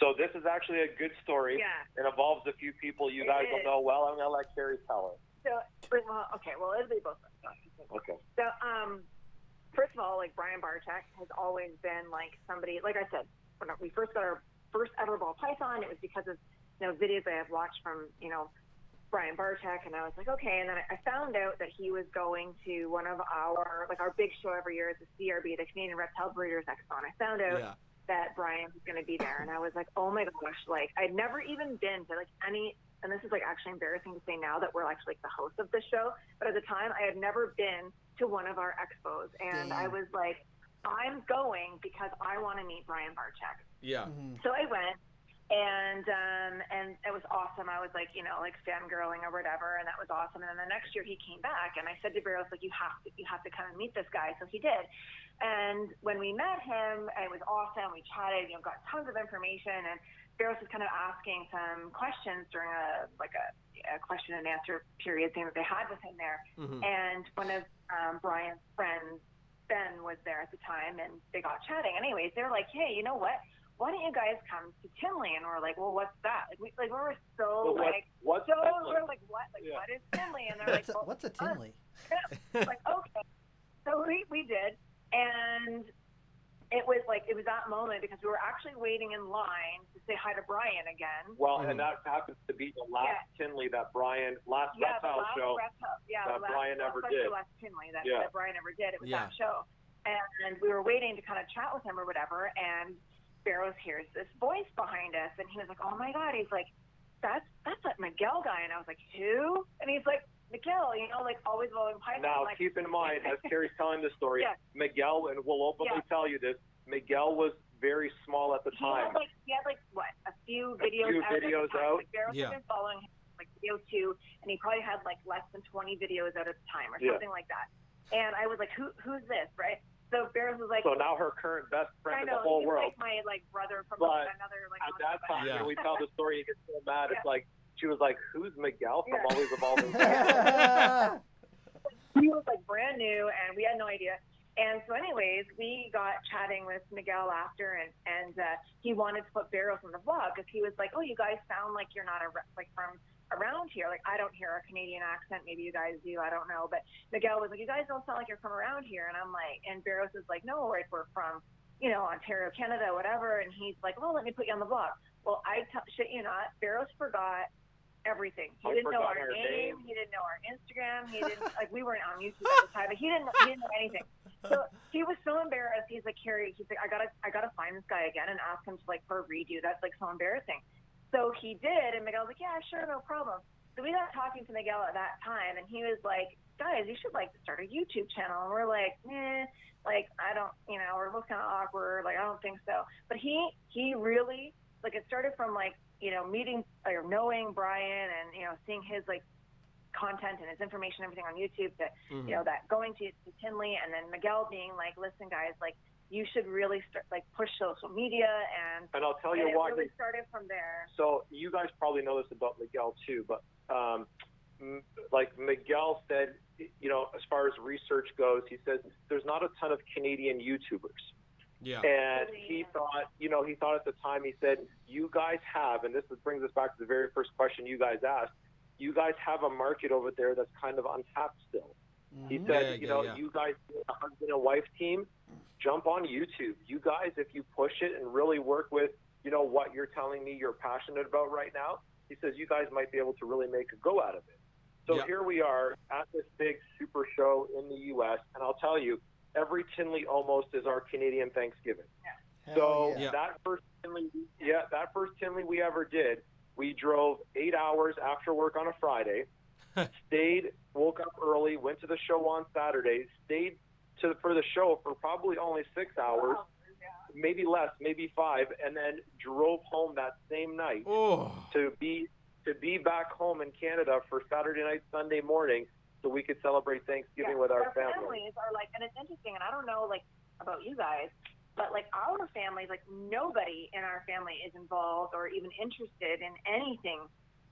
so this is actually a good story. Yeah. It involves a few people you It guys is. will know well. I'm gonna let Carrie tell it. So, well, okay, well, it'll be both. of us. Okay. So, um, first of all, like Brian Barczyk has always been like somebody. Like I said, when we first got our first ever ball python, it was because of you know videos I had watched from you know Brian Barczyk, and I was like, okay. And then I found out that he was going to one of our like our big show every year is the CRB, the Canadian Reptile Breeders Expo. And I found out Yeah. that Brian was going to be there, and I was like, oh my gosh, like I'd never even been to like any. And this is like actually embarrassing to say now that we're actually like the host of the show, but at the time I had never been to one of our expos, and I was like, I'm going because I want to meet Brian Barczyk. Yeah. Mhm. So I went, and um, and it was awesome. I was like, you know, like fangirling or whatever, and that was awesome. And then the next year he came back, and I said to Barros, like, you have to, you have to come and meet this guy. So he did. And when we met him, it was awesome. We chatted, you know, got tons of information, and Barros was kind of asking some questions during a like a, a question and answer period thing that they had with him there. Mhm. And one of um, Brian's friends, Ben, was there at the time, and they got chatting. Anyways, they were like, "Hey, you know what? Why don't you guys come to Tinley?" And we're like, "Well, what's that?" Like, we like we were so Well, what- like What's so that? we're like, "What? Like, Yeah. what is Tinley?" And they're like, What's a, well, what's a Tinley? *laughs* like okay. So we we did, and it was like it was that moment because we were actually waiting in line to say hi to Brian again. Well, Mhm. and that happens to be the last Tinley that Brian, last yeah, the reptile last show. reptile, yeah, that the last, Brian well, ever did. The last Tinley that, Yeah. that Brian ever did. It was Yeah. that show, and we were waiting to kind of chat with him or whatever. And Barrows hears this voice behind us, and he was like, "Oh my god!" He's like, "That's that's that Miguel guy," and I was like, "Who?" And he's like, "Miguel," you know, like Always Evolving Python. Now, like, keep in mind, as Carrie's *laughs* telling the story, Yeah. Miguel, and we'll openly Yeah. tell you this, Miguel was very small at the he had time. like he had like what a few videos few out at videos out. Like Barrows Yeah. been following him like video two, and he probably had like less than 20 videos out at the time or Yeah. something like that. And I was like, who who's this, right? So Barrows was like, So now her current best I friend in the whole he's world. like my like brother from But another like At that time, Yeah. when we tell the story, you get so mad. It's *laughs* like, she was like, who's Miguel from Yeah. Always Evolving? *laughs* *laughs* he was like brand new and we had no idea. And so, anyways, we got chatting with Miguel after, and and uh, he wanted to put Barrows on the vlog because he was like, "Oh, you guys sound like you're not a re- like from around here. Like I don't hear a Canadian accent. Maybe you guys do. I don't know." But Miguel was like, "You guys don't sound like you're from around here." And I'm like, and Barrows is like, "No, like we're from." You know, Ontario, Canada, whatever, and he's like, "Well, let me put you on the vlog." Well, I t- shit you not, Barrows forgot everything. He I didn't know our name. name. He didn't know our Instagram. He didn't *laughs* like we weren't on YouTube at the time, but he didn't he didn't know anything. So *laughs* he was so embarrassed. He's like, Carrie, he's like, I gotta I gotta find this guy again and ask him to like for a redo. That's like so embarrassing. So he did, and Miguel's like, Yeah, sure, no problem. So we got talking to Miguel at that time, and he was like, Guys, you should like start a YouTube channel. And we're like, eh, like I don't, you know, we're both kind of awkward. Like I don't think so. But he he really like it started from like you know meeting or knowing Brian and you know seeing his like content and his information, everything on YouTube to Mhm. you know that going to, to Tinley and then Miguel being like, listen guys, like you should really start like push social media and, And I'll tell and you it why. really started from there. So you guys probably know this about Miguel too, but um, m- like Miguel said, you know, as far as research goes, he says there's not a ton of Canadian YouTubers. Yeah. And he thought, you know, he thought at the time, he said, you guys have, and this brings us back to the very first question you guys asked, you guys have a market over there that's kind of untapped still. He Mhm. said, Yeah, you yeah, know, yeah. you guys, a husband and wife team, jump on YouTube. You guys, if you push it and really work with, you know, what you're telling me you're passionate about right now, he says you guys might be able to really make a go out of it. So here we are at this big super show in the U.S., and I'll tell you, every Tinley almost is our Canadian Thanksgiving. Hell So yeah. Yeah. that first Tinley, yeah, that first Tinley we ever did, we drove eight hours after work on a Friday, *laughs* stayed, woke up early, went to the show on Saturday, stayed to for the show for probably only six hours, oh, maybe less, maybe five, and then drove home that same night Oh. to be to be back home in Canada for Saturday night, Sunday morning. So we could celebrate Thanksgiving with our families. families. are like, and it's interesting, and I don't know like about you guys, but like our families, like nobody in our family is involved or even interested in anything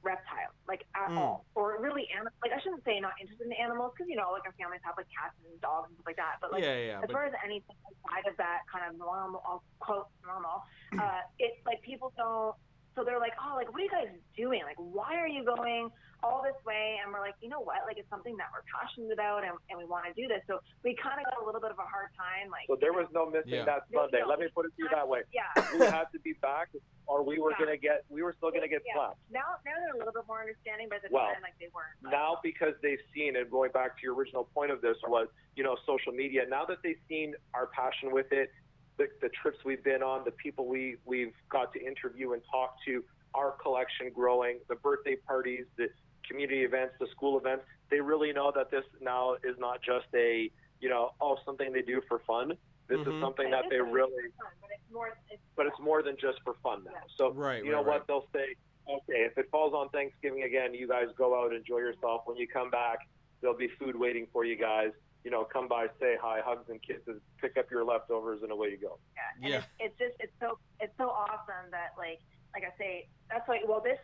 reptile, like at Mm. all, or really, anim- like I shouldn't say not interested in animals because you know, like our families have like cats and dogs and stuff like that, but like yeah, yeah. as But far as anything outside of that kind of normal, I'll quote normal, uh, it's like people don't. So they're like, oh, like what are you guys doing? Like, why are you going all this way? And we're like, you know what? Like, it's something that we're passionate about, and, and we want to do this. So we kind of got a little bit of a hard time, like. So there was no missing Yeah. that Sunday. no. Let me put it to you that way. Yeah. We had to be back, or we were Yeah. gonna get, we were still gonna get Yeah. slapped. Now, now they're a little bit more understanding, but at the Well, time, like they weren't. But- now because they've seen and going back to your original point of this was you know social media now that they've seen our passion with it the, the trips we've been on the people we we've got to interview and talk to our collection growing the birthday parties the community events the school events they really know that this now is not just a you know oh something they do for fun this Mhm. is something that they really fun, but it's more. It's, but it's more than just for fun now. So Right, you know right, what right. they'll say. Okay, if it falls on Thanksgiving again, you guys go out, enjoy yourself. When you come back, there'll be food waiting for you guys. You know, come by, say hi, hugs and kisses, pick up your leftovers, and away you go. Yeah, and Yeah. It's, it's just it's so it's so awesome that like like I say that's why well this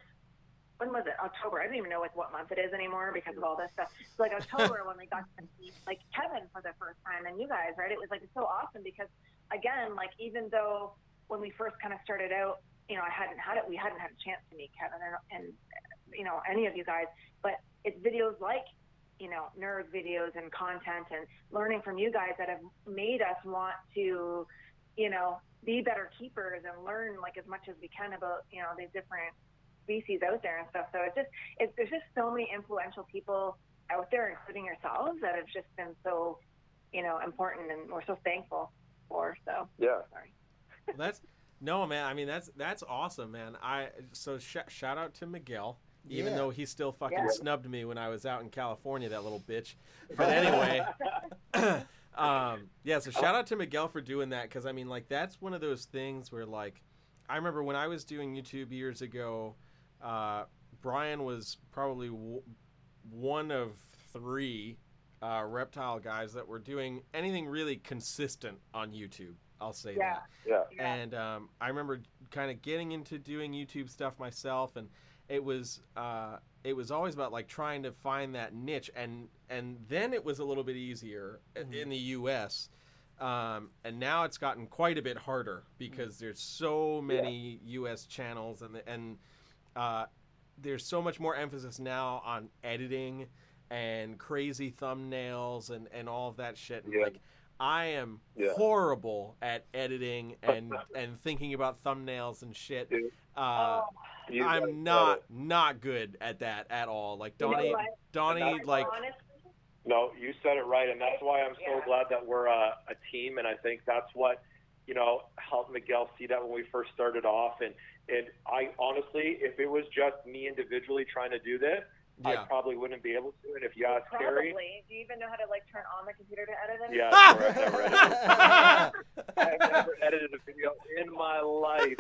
when was it October I don't even know like what month it is anymore because of all this stuff. So like October when we got to see like Kevin for the first time and you guys right it was like it's so awesome because again like even though when we first kind of started out you know I hadn't had it we hadn't had a chance to meet Kevin and, and you know any of you guys but it's videos like you know, nerd videos and content and learning from you guys that have made us want to, you know, be better keepers and learn like as much as we can about, you know, these different species out there and stuff. So it's just, it's, there's just so many influential people out there, including yourselves, that have just been so, you know, important and we're so thankful for. So Yeah. sorry. Well, that's no man. I mean, that's that's awesome, man. I so sh- shout out to Miguel, even Yeah. though he still fucking Yeah. snubbed me when I was out in California. That little bitch. But anyway, *laughs* *coughs* um, yeah. So shout out to Miguel for doing that because I mean, like, that's one of those things where, like, I remember when I was doing YouTube years ago. Uh, Brian was probably w- one of three uh, reptile guys that were doing anything really consistent on YouTube. I'll say Yeah. that. Yeah. Yeah. And um, I remember kind of getting into doing YouTube stuff myself, and it was uh, it was always about like trying to find that niche, and and then it was a little bit easier Mhm. in the U.S. Um, and now it's gotten quite a bit harder because there's so many U.S. channels, and the, and uh, there's so much more emphasis now on editing and crazy thumbnails and, and all of that shit. Yeah. like I am Yeah. horrible at editing and and thinking about thumbnails and shit. Dude. Uh, oh, I'm not it. not good at that at all. Like you know Donnie. Donnie, That's like honestly, No, you said it right, and that's why I'm so Yeah. glad that we're a, a team, and I think that's what you know helped Miguel see that when we first started off. And and I honestly, if it was just me individually trying to do this, yeah. I probably wouldn't be able to. And if you ask probably. Terry, Do you even know how to like turn on the computer to edit it? yeah, Ah! I've never edited. I've *laughs* never edited a video in my life.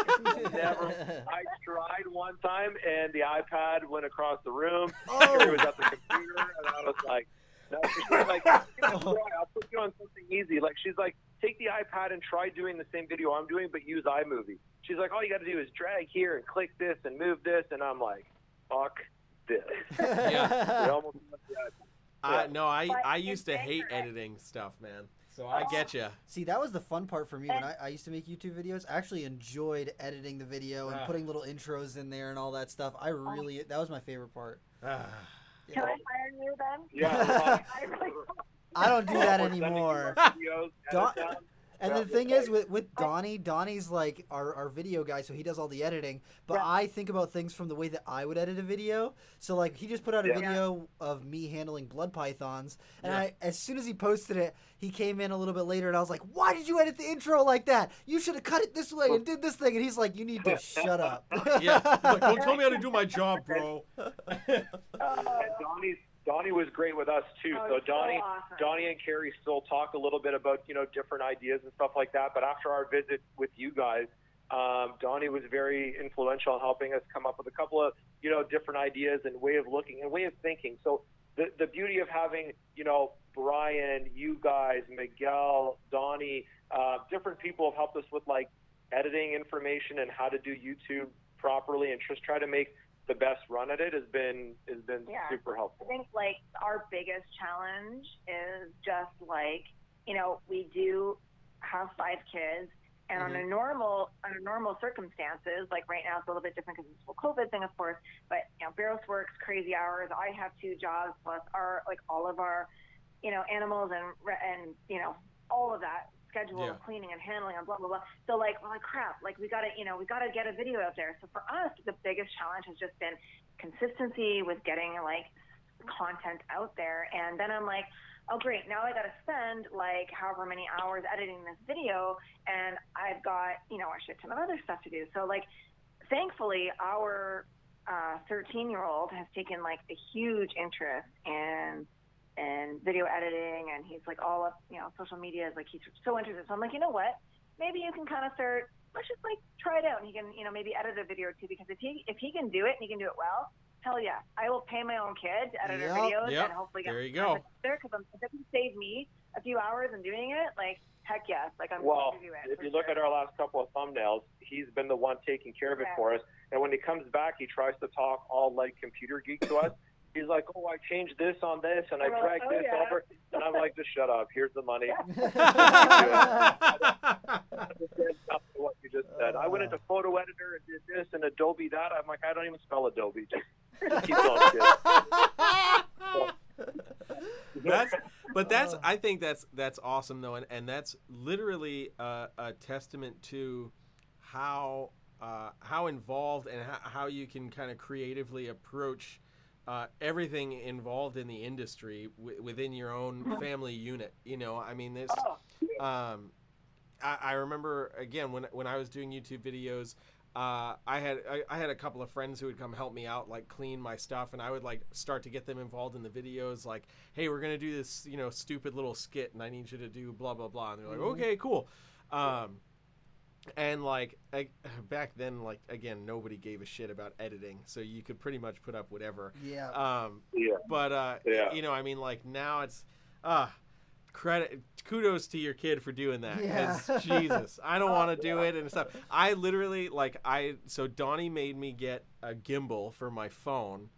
Never. I tried one time, and the iPad went across the room. Terry was oh, at the computer, and I was like, no, she's like, "Give it a try. I'll put you on something easy. Like, she's like, take the iPad and try doing the same video I'm doing, but use iMovie. She's like, all you got to do is drag here and click this and move this, and I'm like, fuck this. *laughs* It almost yeah. I no, I I used to hate editing stuff, man. So I get you. See, that was the fun part for me when I, I used to make YouTube videos. I actually enjoyed editing the video and Ah. putting little intros in there and all that stuff. I really, that was my favorite part. Can I hire you then? Yeah, *laughs* I don't do that We're sending you anymore. our videos, Don- edit them. And Yeah, the thing yeah. is with with Donnie, Donnie's like our, our video guy, so he does all the editing. But Yeah. I think about things from the way that I would edit a video. So like he just put out a Yeah. video of me handling blood pythons, and Yeah. I as soon as he posted it, he came in a little bit later, and I was like, "Why did you edit the intro like that? You should have cut it this way and did this thing." And he's like, "You need to shut up." *laughs* Yeah, like, don't tell me how to do my *laughs* job, bro. And *laughs* uh, Donnie's Donnie was great with us too. Oh, so it's so Donnie, awesome. Donnie and Carrie still talk a little bit about you know different ideas and stuff like that. But after our visit with you guys, um, Donnie was very influential in helping us come up with a couple of you know different ideas and way of looking and way of thinking. So the the beauty of having you know Brian, you guys, Miguel, Donnie, uh, different people have helped us with like editing information and how to do YouTube properly, and just try to make the best run at it has been has been Yeah. super helpful. I think like our biggest challenge is just like you know we do have five kids, and on a mm-hmm. normal under normal circumstances, like right now it's a little bit different because it's the whole COVID thing, of course. But you know, Barros works crazy hours. I have two jobs plus our like all of our you know animals and re- and you know all of that schedule Yeah. of cleaning and handling and blah blah blah. So like, we're like crap, like we gotta you know we gotta get a video out there. So for us, the biggest challenge has just been consistency with getting like content out there. And then I'm like, oh great, now I got to spend like however many hours editing this video, and I've got you know a shit ton of other stuff to do. So like, thankfully our uh, 13 year old has taken like a huge interest in in video editing, and he's like all up you know social media is like he's so interested. So I'm like, you know what? Maybe you can kind of start. Let's just like try it out, and he can you know maybe edit a video or two because if he if he can do it and he can do it well, hell yeah, I will pay my own kid to edit Yep. our videos Yep. and hopefully get There you go. there because if it can save me a few hours in doing it, like heck yes, like I'm Well, going to do it. if for you look at our last couple of thumbnails, he's been the one taking care of it Yeah. for us. And when he comes back, he tries to talk all like computer geek to us. He's like, "Oh, I changed this on this, and I I'm like, dragged "Oh, this yeah." over," and I'm like, "Just shut up. Here's the money." Exactly *laughs* what you just said. I went into Photo Editor and did this and Adobe that. I'm like, I don't even spell Adobe. *laughs* Just keep on *laughs* that's but that's. I think that's that's awesome though, and, and that's literally a, a testament to how uh, how involved and how, how you can kind of creatively approach uh, everything involved in the industry w- within your own family unit. You know, I mean, this. Oh, Um, I, I remember again when when I was doing YouTube videos. Uh, I had I, I had a couple of friends who would come help me out, like clean my stuff, and I would like start to get them involved in the videos. Like, hey, we're gonna do this, you know, stupid little skit, and I need you to do blah blah blah. And they're like, Mhm. okay, cool. Um, and like I, *sighs* back then, like again, nobody gave a shit about editing, so you could pretty much put up whatever. yeah. Um, Yeah. but uh, Yeah. you know, I mean, like now it's uh credit kudos to your kid for doing that. 'cause Yeah. *laughs* Jesus, I don't want to do it and stuff. I literally like I so Donnie made me get a gimbal for my phone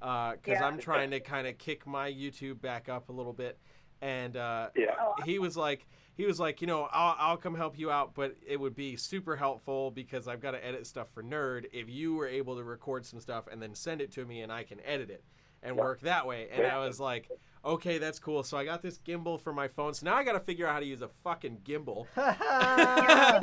because Yeah. I'm trying to kind of kick my YouTube back up a little bit, and uh, Yeah. he was like he was like you know I'll, I'll come help you out but it would be super helpful because i've got to edit stuff for nerd if you were able to record some stuff and then send it to me and i can edit it and Yeah. work that way and i was like okay that's cool so i got this gimbal for my phone so now i got to figure out how to use a fucking gimbal *laughs* I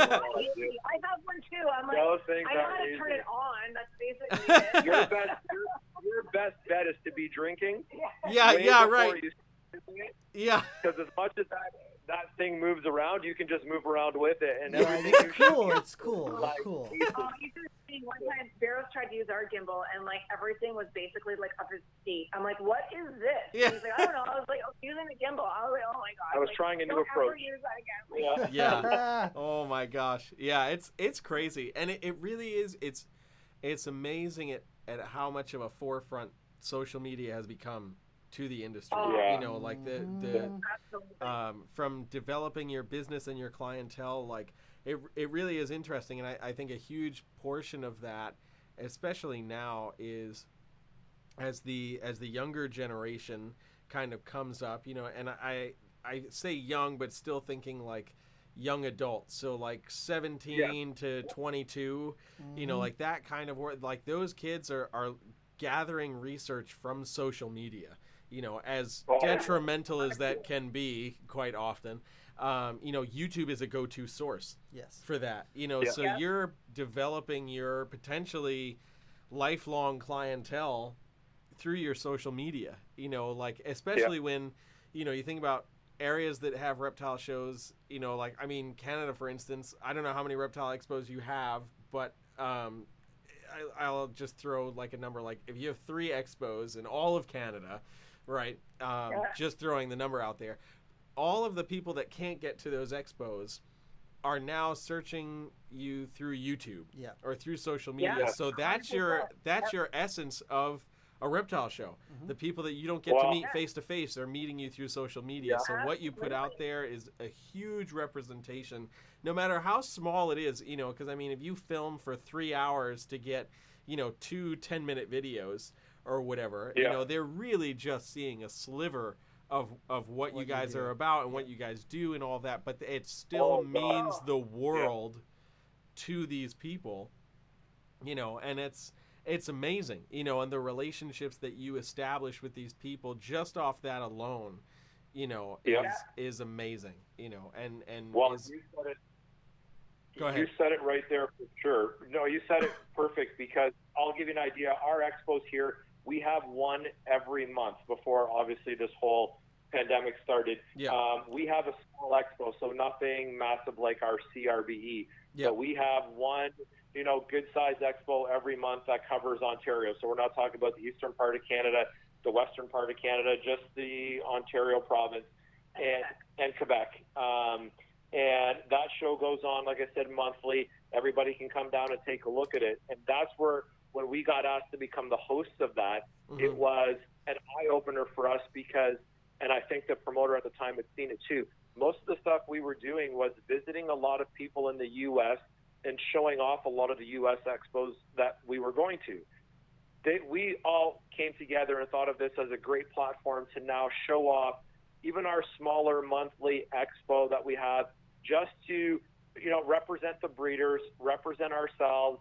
have one too. I'm like, Those things I know how are to turn it on. That's basically *laughs* it. Your best, your, your best bet is to be drinking. yeah way yeah right you start doing it, yeah Because as much as that that thing moves around, you can just move around with it, and yeah, everything it's you should cool. It's cool. It's like, cool. easy. Oh, you should have seen one time Barrows tried to use our gimbal and like everything was basically like up his feet. I'm like, what is this? Yeah. He's like, I don't know. I was like, oh, using the gimbal. I was like, oh my god. I was like, trying a new don't ever approach. use that again. Like, *laughs* Yeah. yeah *laughs* Oh my gosh. Yeah, it's it's crazy. And it, it really is it's it's amazing at, at how much of a forefront social media has become to the industry. Yeah. You know, like the the um, from developing your business and your clientele, like it, it really is interesting. And I, I think a huge portion of that, especially now, is as the as the younger generation kind of comes up, you know, and I I say young, but still thinking like young adults, so like 17 to 22, you know, like that kind of work. Like those kids are are gathering research from social media. You know, as detrimental as that can be, quite often, um, you know, YouTube is a go-to source yes. for that. You know, Yeah. so Yeah. you're developing your potentially lifelong clientele through your social media. You know, like especially when you know you think about areas that have reptile shows. You know, like I mean Canada, for instance. I don't know how many reptile expos you have, but um, I, I'll just throw like a number. Like if you have three expos in all of Canada, right? Um, Yeah. Just throwing the number out there. All of the people that can't get to those expos are now searching you through YouTube Yeah. or through social media. Yeah. So that's your 100%. that's your essence of a reptile show. Mhm. The people that you don't get to meet face to face are meeting you through social media. Yeah. So what you put out there is a huge representation, no matter how small it is. You know, because I mean, if you film for three hours to get, you know, two 10 minute videos or whatever, you know, they're really just seeing a sliver of of what, What you you guys do. are about and what you guys do and all that. But it still Oh, means God. the world to these people, you know, and it's it's amazing, you know, and the relationships that you establish with these people just off that alone, you know, Yeah. is is amazing, you know, and and Well, is, you said it. Go ahead. You said it right there for sure. No, you said it *laughs* perfect because I'll give you an idea. Our expos here, we have one every month before obviously this whole pandemic started. Yeah. Um, we have a small expo, so nothing massive like our CRBE. Yeah. But we have one, you know, good sized expo every month that covers Ontario. So we're not talking about the eastern part of Canada, the western part of Canada, just the Ontario province and and Quebec. Um, and that show goes on, like I said, monthly. Everybody can come down and take a look at it. And that's where, when we got asked to become the hosts of that, it Mhm. was an eye opener for us because, and I think the promoter at the time had seen it too. Most of the stuff we were doing was visiting a lot of people in the U.S. and showing off a lot of the U.S. expos that we were going to. They, we all came together and thought of this as a great platform to now show off even our smaller monthly expo that we have just to you know represent the breeders represent ourselves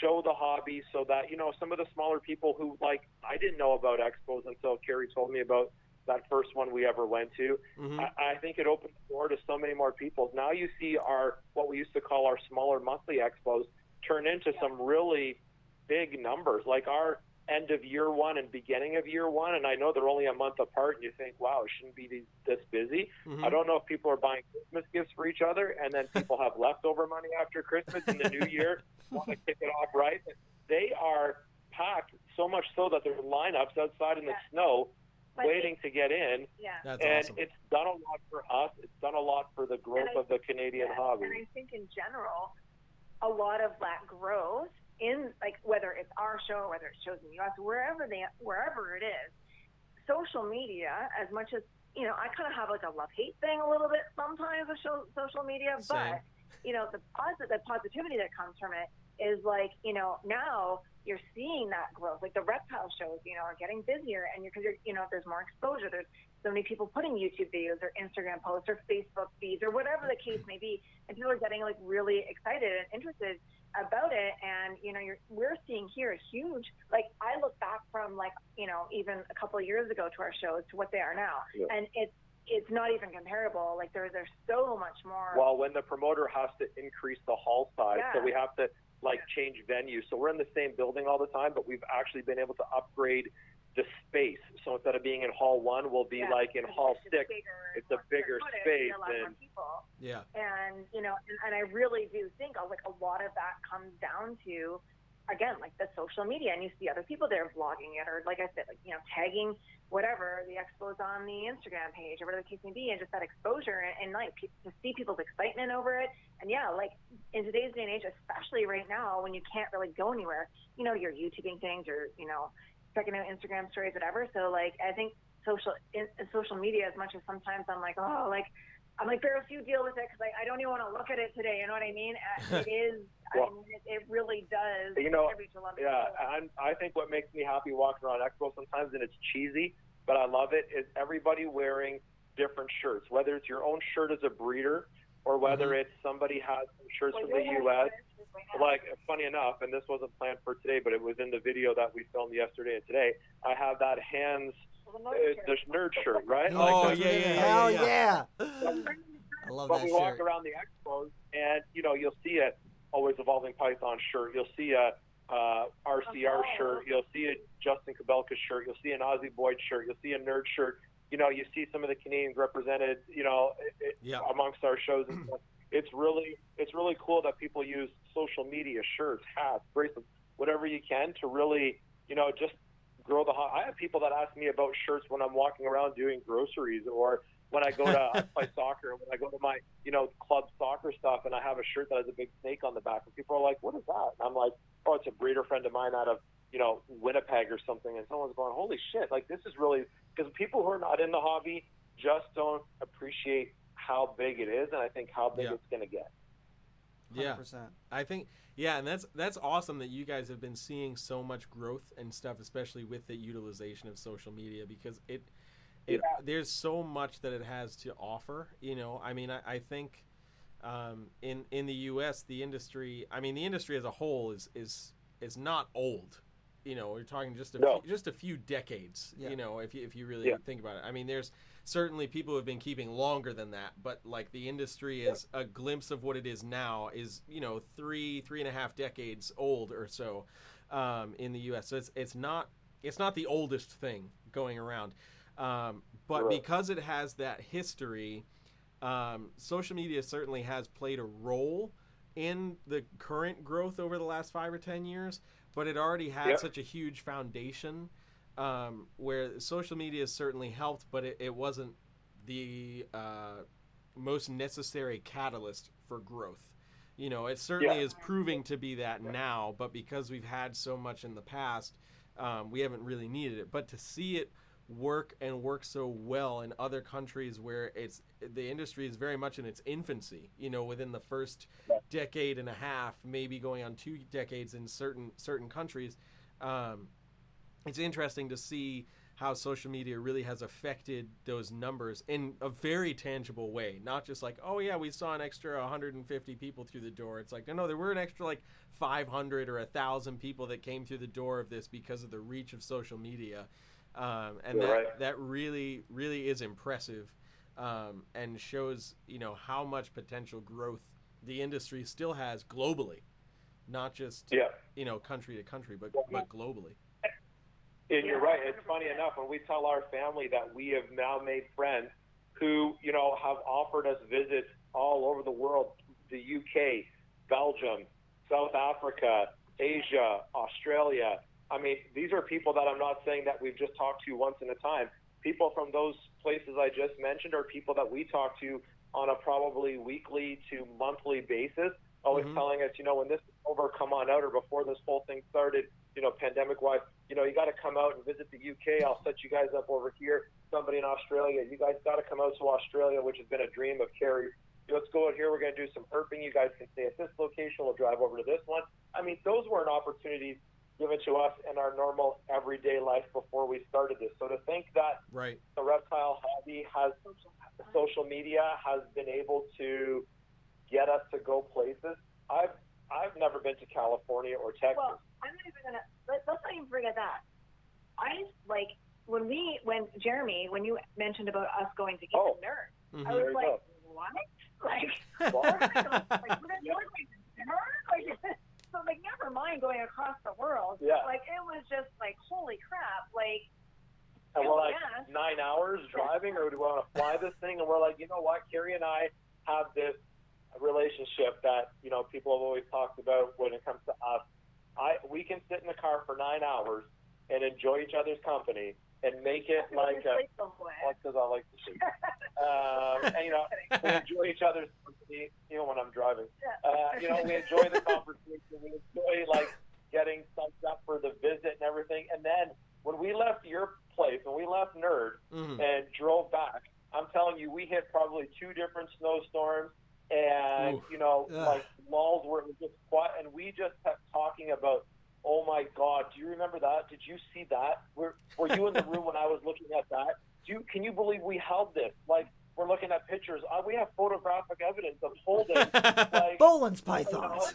show the hobby so that you know some of the smaller people who like i didn't know about expos until carrie told me about that first one we ever went to. Mhm. I, I think it opened the door to so many more people. Now you see our what we used to call our smaller monthly expos turn into some really big numbers like our end of year one and beginning of year one. And i know they're only a month apart and you think wow it shouldn't be these, this busy. Mhm. I don't know if people are buying Christmas gifts for each other, and then people have *laughs* leftover money after Christmas in the new year, want to kick it off right. They are packed so much so that there's lineups outside in the Yeah. snow, But waiting to get in, Yeah. That's and awesome. it's done a lot for us. It's done a lot for the growth I- of the Canadian Yeah, hobby. And I think in general, a lot of that growth in like whether it's our show, whether it's shows in the US, wherever they wherever it is, social media, as much as you know, I kind of have like a love hate thing a little bit sometimes with show, social media, Same. but you know, the positive the positivity that comes from it is like you know now you're seeing that growth. Like the reptile shows, you know, are getting busier, and you're, because you're, you know, there's more exposure. There's so many people putting YouTube videos or Instagram posts or Facebook feeds or whatever the case may be, and people are getting like really excited and interested about it. And you know, you're, we're seeing here a huge like I look back from like you know even a couple of years ago to our shows to what they are now, Yeah. and it's it's not even comparable. Like there there's so much more. Well, when the promoter has to increase the hall size, so we have to like change venue. So we're in the same building all the time, but we've actually been able to upgrade the space. So instead of being in hall one, we'll be Yeah, like in hall it's six. bigger It's a bigger square footage, space a lot more and- people. Yeah. and you know and, and i really do think uh, like a lot of that comes down to again like the social media and you see other people there vlogging it or like i said like you know tagging whatever the expos on the instagram page or whatever the case may be and just that exposure and, and like pe- to see people's excitement over it and yeah like in today's day and age especially right now when you can't really go anywhere you know you're youtubing things or you know checking out instagram stories whatever so like i think social in, in social media as much as sometimes i'm like oh like I'm like, Barris, you deal with it because I, I don't even want to look at it today. You know what I mean? Uh, *laughs* It is. Well, I mean, it, it really does. you know, contribute to a lot of Yeah, people. and I think what makes me happy walking around Expo sometimes, and it's cheesy, but I love it, is everybody wearing different shirts. Whether it's your own shirt as a breeder, or whether it's somebody has some shirts Well, from the U.S. wearing this right now. Like, funny enough, and this wasn't planned for today, but it was in the video that we filmed yesterday and today. I have that hands, Well, uh, the the nerd shirt, right? Oh, Like, yeah, yeah, yeah, Hell yeah. yeah! I love but that we walk around the expos, and you know, you'll see a always evolving Python shirt. You'll see a uh, RCR shirt. You'll see a Justin Kobylka shirt. You'll see an Ozzy Boyd shirt. You'll see a nerd shirt. You know, you see some of the Canadians represented. You know, it, it- Yeah. amongst our shows. And *clears throat* stuff. It's really it's really cool that people use social media, shirts, hats, bracelets, whatever you can to really you know just grow the. ho- I have people that ask me about shirts when I'm walking around doing groceries or when I go to I play *laughs* soccer, when I go to my you know club soccer stuff, and I have a shirt that has a big snake on the back, and people are like, "What is that?" And I'm like, "Oh, it's a breeder friend of mine out of you know Winnipeg or something something and someone's going, "Holy shit!" Like this is really because people who are not in the hobby just don't appreciate how big it is, and I think how big Yeah. it's going to get. Yeah. 100%. I think yeah, and that's that's awesome that you guys have been seeing so much growth and stuff, especially with the utilization of social media because it it there's so much that it has to offer. You know, I mean, I, I think um, in in the U.S. the industry, I mean, the industry as a whole is is is not old. You know, we're talking just a No. few, just a few decades. Yeah. You know, if you if you really Yeah. think about it, I mean, there's certainly people who have been keeping longer than that, but like the industry is a glimpse of what it is now is you know three three and a half decades old or so um, in the U.S. So it's it's not it's not the oldest thing going around, um, but Right. because it has that history, um, social media certainly has played a role in the current growth over the last five or ten years. But it already had Yep. such a huge foundation um, where social media certainly helped, but it, it wasn't the uh, most necessary catalyst for growth. You know, it certainly Yeah. is proving to be that now, but because we've had so much in the past, um, we haven't really needed it. But to see it work and work so well in other countries where it's the industry is very much in its infancy, you know, within the first decade and a half, maybe going on two decades in certain certain countries, um, it's interesting to see how social media really has affected those numbers in a very tangible way. Not just like, oh yeah, we saw an extra 150 people through the door. It's like, no, no, there were an extra like 500 or a thousand people that came through the door of this because of the reach of social media, um, and You're that right. that really really is impressive, um, and shows you know how much potential growth the industry still has globally, not just Yeah. you know country to country, but but globally. And you're right. It's funny enough when we tell our family that we have now made friends who, you know, have offered us visits all over the world, the UK, Belgium, South Africa, Asia, Australia. I mean, these are people that I'm not saying that we've just talked to once in a time. People from those places I just mentioned are people that we talk to on a probably weekly to monthly basis, always Mhm. telling us, you know, when this is over, come on out, or before this whole thing started, you know, pandemic wise, you know, you got to come out and visit the UK. I'll set you guys up over here. Somebody in Australia, you guys got to come out to Australia, which has been a dream of Carrie. Let's go out here. We're going to do some herping. You guys can stay at this location. We'll drive over to this one. I mean, those weren't opportunities given to us in our normal everyday life before we started this. So to think that Right. the reptile hobby has social media has been able to get us to go places. I've I've never been to California or Texas. Well, I'm not even gonna. Let, let's not even forget that. I like when we when Jeremy when you mentioned about us going to eat Oh. the nerd. Mhm. I was you like, go. what? *laughs* Like, Well, we're gonna go- like, we're gonna go to dinner? Like, *laughs* so like, never mind going across the world. Yeah. Like, it was just like, holy crap! Like, and we're like Yeah. nine hours driving, or do we want to fly this thing? And we're like, you know what, Carrie and I have this relationship that you know people have always talked about when it comes to us. I we can sit in the car for nine hours and enjoy each other's company and make it like a like because I like to shoot. *laughs* um, and you know, we enjoy each other's company, even when I'm driving. Uh, you know, we enjoy the conversation. We enjoy like getting psyched up for the visit and everything. And then when we left your place, when we left Nerd Mhm. and drove back, I'm telling you, we hit probably two different snowstorms. And Oof. you know, Ugh. like lulls where it was just quiet, and we just kept talking about Oh my God! Do you remember that? Did you see that? Were Were you in the room when I was looking at that? Do you, can you believe we held this? Like we're looking at pictures. Uh, we have photographic evidence of holding *laughs* like Boelen's pythons.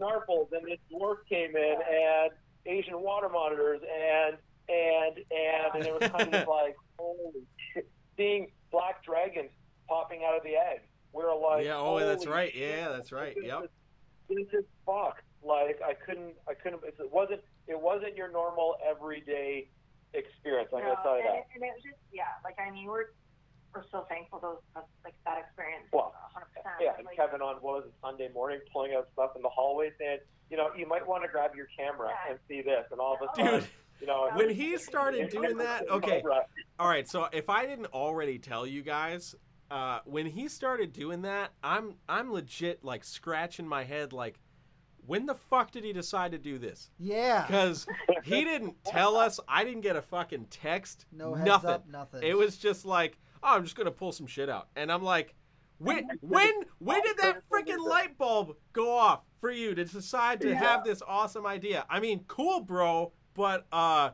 snarfles, and this dwarf came in, and Asian water monitors, and and and and it was kind of like *laughs* holy shit, seeing black dragons popping out of the egg. We're like, yeah. Oh, that's right. Yeah, that's right. Yep. is- This is fuck. Like I couldn't, I couldn't. It wasn't. It wasn't your normal everyday experience. Like I'm No, gonna tell you and, that. it, and it was just yeah, like I mean we're we're so thankful those that's, like that experience. Well, 100. percent Yeah, and like, Kevin on what was it, Sunday morning pulling out stuff in the hallway saying, you know, you might want to grab your camera Yeah. and see this, and all of a sudden, Dude, you know, when he started doing that, *laughs* okay. All right, so if I didn't already tell you guys, uh, when he started doing that, I'm I'm legit like scratching my head like, when the fuck did he decide to do this? Yeah. Because he *laughs* didn't tell us. I didn't get a fucking text. No heads nothing. up, nothing. It was just like, oh, I'm just gonna pull some shit out, and I'm like, when, *laughs* when, when did that freaking light bulb go off for you to decide to have this awesome idea? I mean, cool, bro, but uh,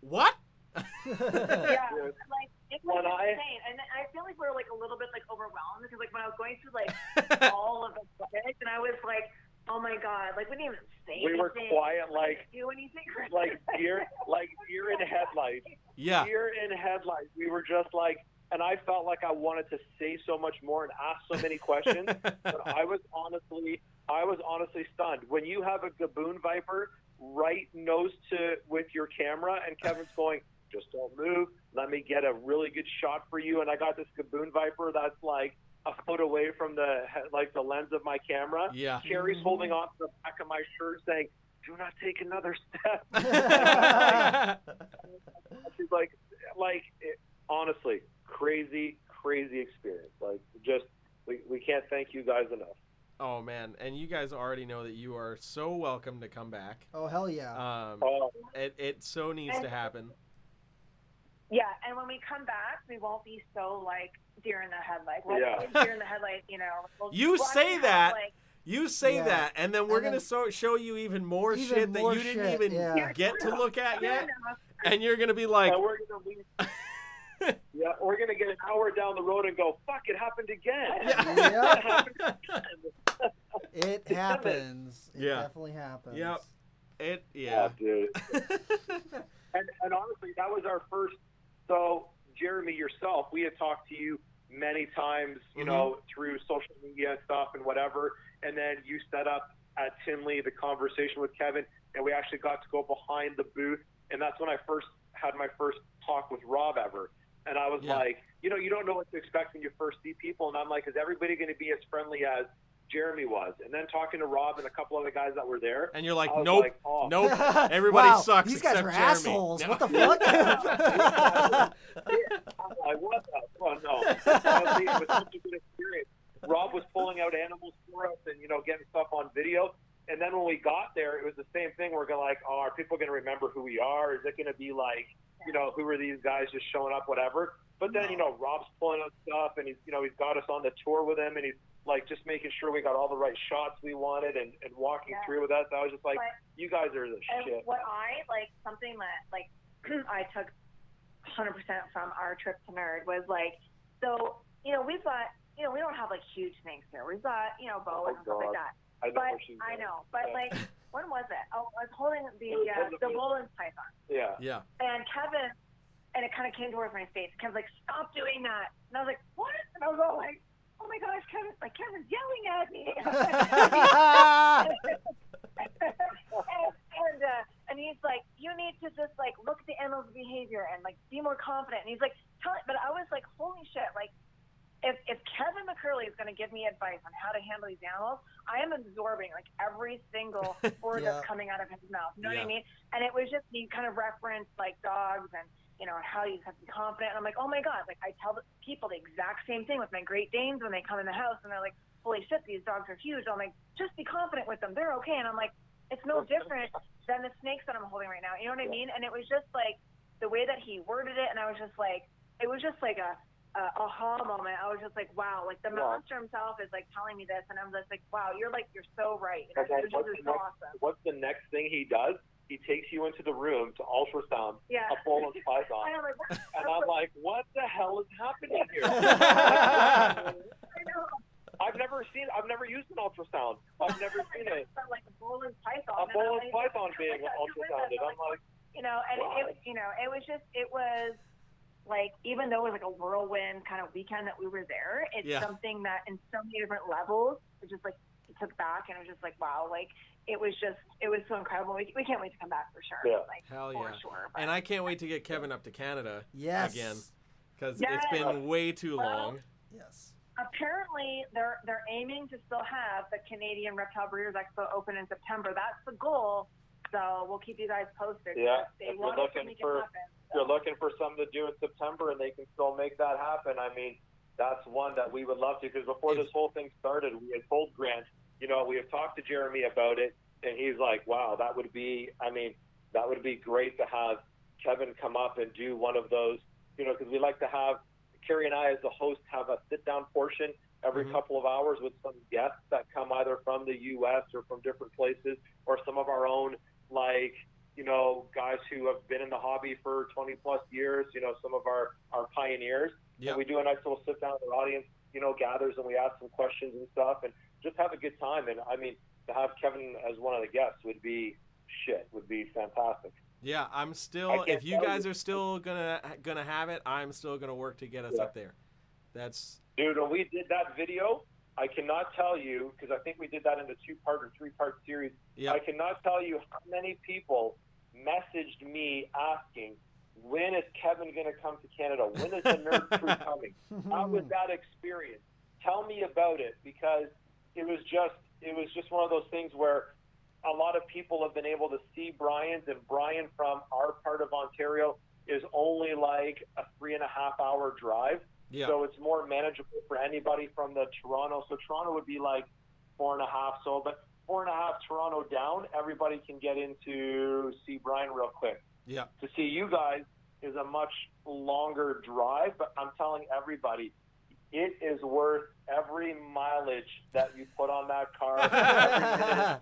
what? *laughs* yeah, Dude. like it was When I- insane, and I feel like we are like a little bit like overwhelmed because like when I was going through like all of the footage, and I was like, oh my god, like we didn't even say We were anything, quiet, we like- didn't do anything, *laughs* like deer, like deer in headlights. yeah, Deer in headlights. We were just like, and I felt like I wanted to say so much more and ask so many questions. *laughs* but I was honestly, I was honestly stunned. When you have a gaboon viper right nose to with your camera, and Kevin's *laughs* going, just don't move. Let me get a really good shot for you. And I got this gaboon viper that's like a foot away from the like the lens of my camera. yeah. Carrie's holding on to the back of my shirt, saying, "Do not take another step." *laughs* *laughs* She's like, like it, honestly, crazy, crazy experience. Like, just we, we can't thank you guys enough. oh man, and you guys already know that you are so welcome to come back. oh hell yeah. Um, Oh, it, it so needs to happen. Yeah, and when we come back, we won't be so like deer in the headlight. We'll Yeah. be deer in the headlight, you know. We'll, You we'll say have, that, like, You say Yeah. that, and then we're And gonna so, show you even more Even shit more that you didn't shit, even yeah. get to look at yet, and you're gonna be like, and we're gonna *laughs* yeah, we're gonna get an hour down the road and go, "Fuck! It happened again." *laughs* It *laughs* happens. It Yeah. definitely happens. Yep. it, Yeah, yeah. dude. And, and honestly, that was our first. So, Jeremy, yourself, we had talked to you many times, you Mhm. know, through social media and stuff and whatever. And then you set up at Tinley the conversation with Kevin, and we actually got to go behind the booth. And that's when I first had my first talk with Rob ever. And I was Yeah. like, you know, you don't know what to expect when you first see people. And I'm like, is everybody going to be as friendly as Jeremy was? And then talking to Rob and a couple other guys that were there, and you're like, I was nope, like, oh, nope. Everybody *laughs* Wow, sucks These guys except are Jeremy. assholes. No. What the fuck? I'm like, what the fuck? No. It was such a good experience. Rob was pulling out animals for us and, you know, getting stuff on video. And then when we got there, it was the same thing. We're going to like, oh, are people going to remember who we are? Is it going to be like, you know, who are these guys just showing up, whatever? But then, you know, Rob's pulling out stuff and he's, you know, he's got us on the tour with him and he's like just making sure we got all the right shots we wanted and, and walking Yeah. through with us. I was just like, But- you guys are the And shit. what I like, something that like *clears throat* I took 100% from our trip to Nerd was like, so you know we've got you know we don't have like huge things here. We've got you know boas Oh, and stuff like that. I know But what she's I know, but Yeah. like when was it? Oh, I was holding the It was uh, the- the Boelen's python, Yeah. Yeah. and Kevin, and it kind of came towards my face. Kevin's like, "Stop doing that," and I was like, "What?" And I was all like, "Oh my gosh, Kevin! Like Kevin's yelling at me." and *laughs* and, uh, and he's like, you need to just like look at the animal's behavior and like be more confident. And he's like, tell it. But I was like, holy shit! Like, if if Kevin McCurley is going to give me advice on how to handle these animals, I am absorbing like every single *laughs* word Yeah. that's coming out of his mouth. You know Yeah. what I mean? And it was just he kind of referenced like dogs and you know how you have to be confident. And I'm like, oh my god! Like I tell the people the exact same thing with my Great Danes when they come in the house and they're like, holy shit, these dogs are huge. I'm like, just be confident with them. They're okay. And I'm like, it's no different than the snakes that I'm holding right now. You know what I mean? And it was just like the way that he worded it, and I was just like, it was just like a, a aha moment. I was just like, wow, like the Yeah. monster himself is like telling me this, and I'm just like, wow, you're like, you're so right. You know, Okay, what's the next- awesome. What's the next thing he does? He takes you into the room to ultrasound Yeah. a Boelen's python. And I'm like, what? And I'm like, what the hell is happening *laughs* here? I know. I've never seen, I've never used an ultrasound. I've *laughs* never seen it. But like a Boelen's python. A and I'm Boelen's like, python *laughs* being "Oh my God, you're ultrasounded. I'm like, you know, and Wow. it, you know, it was just, it was like, even though it was like a whirlwind kind of weekend that we were there, it's Yeah. something that in so many different levels, it just like, it took back and it was just like, wow, like, it was just, it was so incredible. We, we can't wait to come back for sure. Yeah. Like, Hell for yeah. sure. But, And I can't wait to get Kevin up to Canada yes. again because Yes. it's been way too Well, long. Yes. apparently they're they're aiming to still have the Canadian Reptile Breeders Expo open in September. That's the goal. So we'll keep you guys posted. Yeah, They if you're want to looking make for- it happen. if you're looking for something to do in September and they can still make that happen, I mean, that's one that we would love to because before If- this whole thing started, we had told Grant, you know, we have talked to Jeremy about it, and he's like, wow, that would be, I mean, that would be great to have Kevin come up and do one of those, you know, because we like to have Carrie and I, as the host, have a sit down portion every Mhm. couple of hours with some guests that come either from the U.S. or from different places, or some of our own, like, you know, guys who have been in the hobby for 20 plus years, you know, some of our, our pioneers. Yeah. And we do a nice little sit down the audience, you know, gathers and we ask some questions and stuff and just have a good time. And I mean, to have Kevin as one of the guests would be shit, would be fantastic. Yeah, I'm still. If you guys you. are still gonna gonna have it, I'm still gonna work to get us Yeah. up there. That's Dude, when we did that video, I cannot tell you, because I think we did that in a two part or three part series. yeah. I cannot tell you how many people messaged me asking, when is Kevin going to come to Canada? When is the Nerd Crew *laughs* coming? How was that experience? Tell me about it because it was just it was just one of those things where a lot of people have been able to see Brian's and Brian from our part of Ontario is only like a three and a half hour drive. Yeah. So it's more manageable for anybody from the Toronto. So Toronto would be like four and a half. So but four and a half Toronto down, everybody can get into see Brian real quick yeah. to see you guys is a much longer drive, but I'm telling everybody, it is worth every mileage that you put on that car.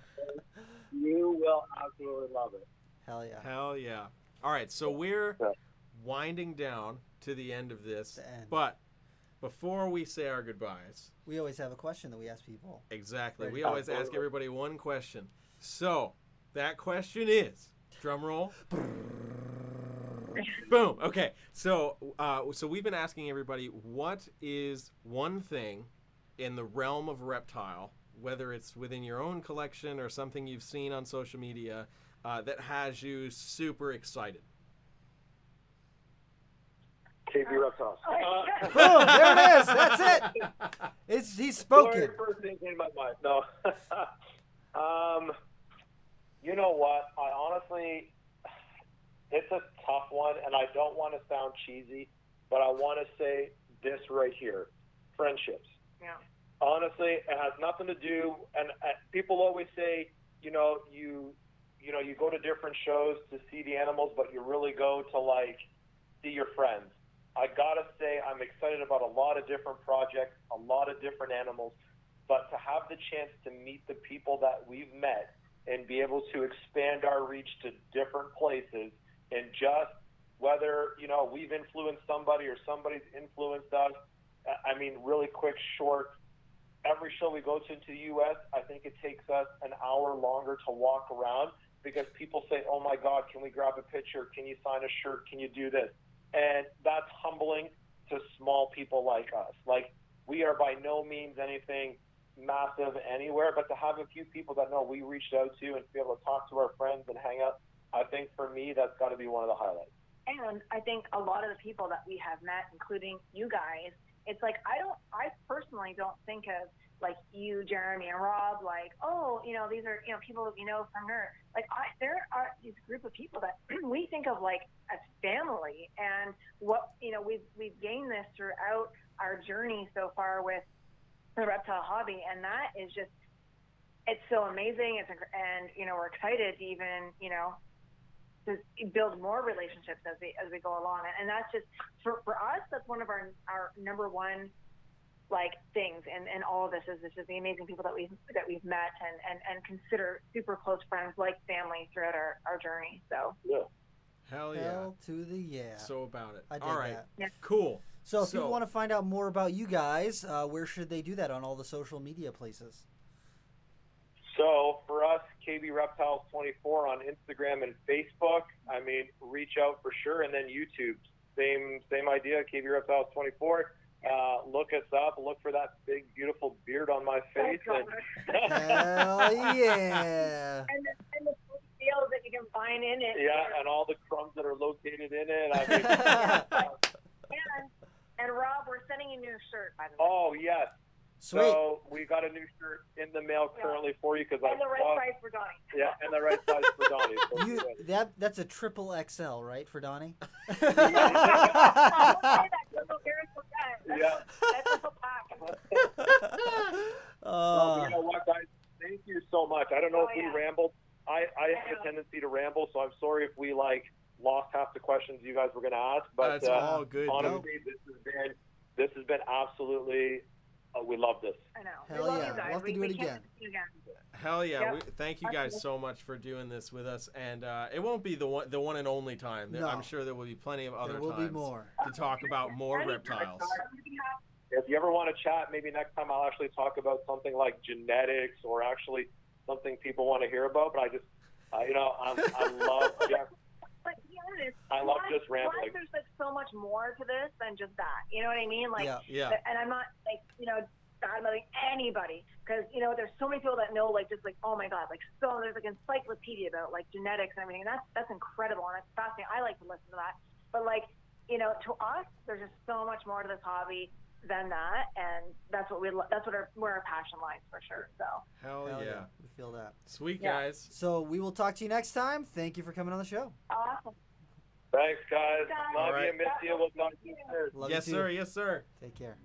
*laughs* you will absolutely love it. Hell yeah. Hell yeah. All right, so we're winding down to the end of this, end. but before we say our goodbyes, We always have a question that we ask people. exactly, we always ask everybody one question. So that question is, drum roll. *laughs* Boom. Okay. So, uh, so we've been asking everybody what is one thing in the realm of reptile, whether it's within your own collection or something you've seen on social media, uh, that has you super excited. KB Reptiles. *laughs* Uh, Boom! There it is. That's it. It's he's spoken. Very first thing came to my mind. No. *laughs* um, you know what? I honestly, it's a tough one, and I don't want to sound cheesy, but I want to say this right here: friendships. Yeah. honestly, it has nothing to do. And uh, people always say, you know, you, you know, you go to different shows to see the animals, but you really go to like see your friends. I gotta say, I'm excited about a lot of different projects, a lot of different animals, but to have the chance to meet the people that we've met and be able to expand our reach to different places and just whether you know we've influenced somebody or somebody's influenced us. I- mean, really quick, short every show we go to to the U.S., I think it takes us an hour longer to walk around because people say, "Oh my God, can we grab a picture? Can you sign a shirt? Can you do this?" And that's humbling to small people like us. Like we are by no means anything massive anywhere, but to have a few people that know we reached out to and be able to talk to our friends and hang out, I think for me that's got to be one of the highlights. And I think a lot of the people that we have met, including you guys, it's like I don't, I personally don't think of like you, Jeremy, and Rob, like, oh, you know, these are you know people that we know from Nerd. Like, I there are these group of people that *clears throat* we think of like as family, and what you know we've we've gained this throughout our journey so far with the reptile hobby, and that is just it's so amazing. It's and you know we're excited to even you know to build more relationships as we as we go along. And that's just for, for us. That's one of our our number one like things and and all of this is this is the amazing people that we've that we've met and and and consider super close friends like family throughout our our journey. So Yeah. Hell yeah. Hell to the yeah. So about it. I dig All right. that. Yeah. Cool. So if So- people want to find out more about you guys, uh, where should they do that on all the social media places? So for us, KB Reptiles 24 on Instagram and Facebook. I mean, reach out for sure, and then YouTube. Same same idea. KB Reptiles 24. Uh, look us up. Look for that big, beautiful beard on my face. Oh, And, *laughs* Hell yeah! and the, and the deals that you can find in it. yeah, and all the crumbs that are located in it. I *laughs* mean, *laughs* and, and Rob, we're sending you a new shirt by the way. oh yes. Sweet. So we got a new shirt in the mail currently for you because I and the right bought- size for Donnie. yeah, and the right size for Donnie. *laughs* So You that that's a triple XL, right, for Donnie? I will say that 'cause we'll *laughs* hear it from that. yeah. That's a pack. Well, you know what, guys? Thank you so much. I don't know Oh, if we yeah. rambled. I, I I have a tendency to ramble, so I'm sorry if we like lost half the questions you guys were going to ask. But That's uh, all good. honestly, this has been this has been absolutely. Uh, we love this. I know. Hell we love yeah. you guys. We'll have to we, do we it can't again. do again. Hell yeah! Yep. We, thank you guys so much for doing this with us, and uh, it won't be the one, the one and only time. There- No. I'm sure there will be plenty of other there will times be more. to talk about more reptiles. If you ever want to chat, maybe next time I'll actually talk about something like genetics or actually something people want to hear about. But I just, uh, you know, I'm, I love Jeff. But honest, I love plus- just rambling. Plus, there's like so much more to this than just that. You know what I mean? Like, Yeah. Yeah, and I'm not like you know badmouthing anybody because you know there's so many people that know like just like oh my god like so there's like encyclopedia about like genetics and everything and that's that's incredible and it's fascinating. I like to listen to that, but like you know to us there's just so much more to this hobby than that, and that's what we lo- that's what our where our passion lies for sure. So hell, Hell yeah. We feel that. Sweet Yeah. guys. So we will talk to you next time. Thank you for coming on the show. awesome. Thanks, guys. Guys. Love All right. you, miss you. We'll talk to you soon. Love yes, you sir. Yes, sir. Take care.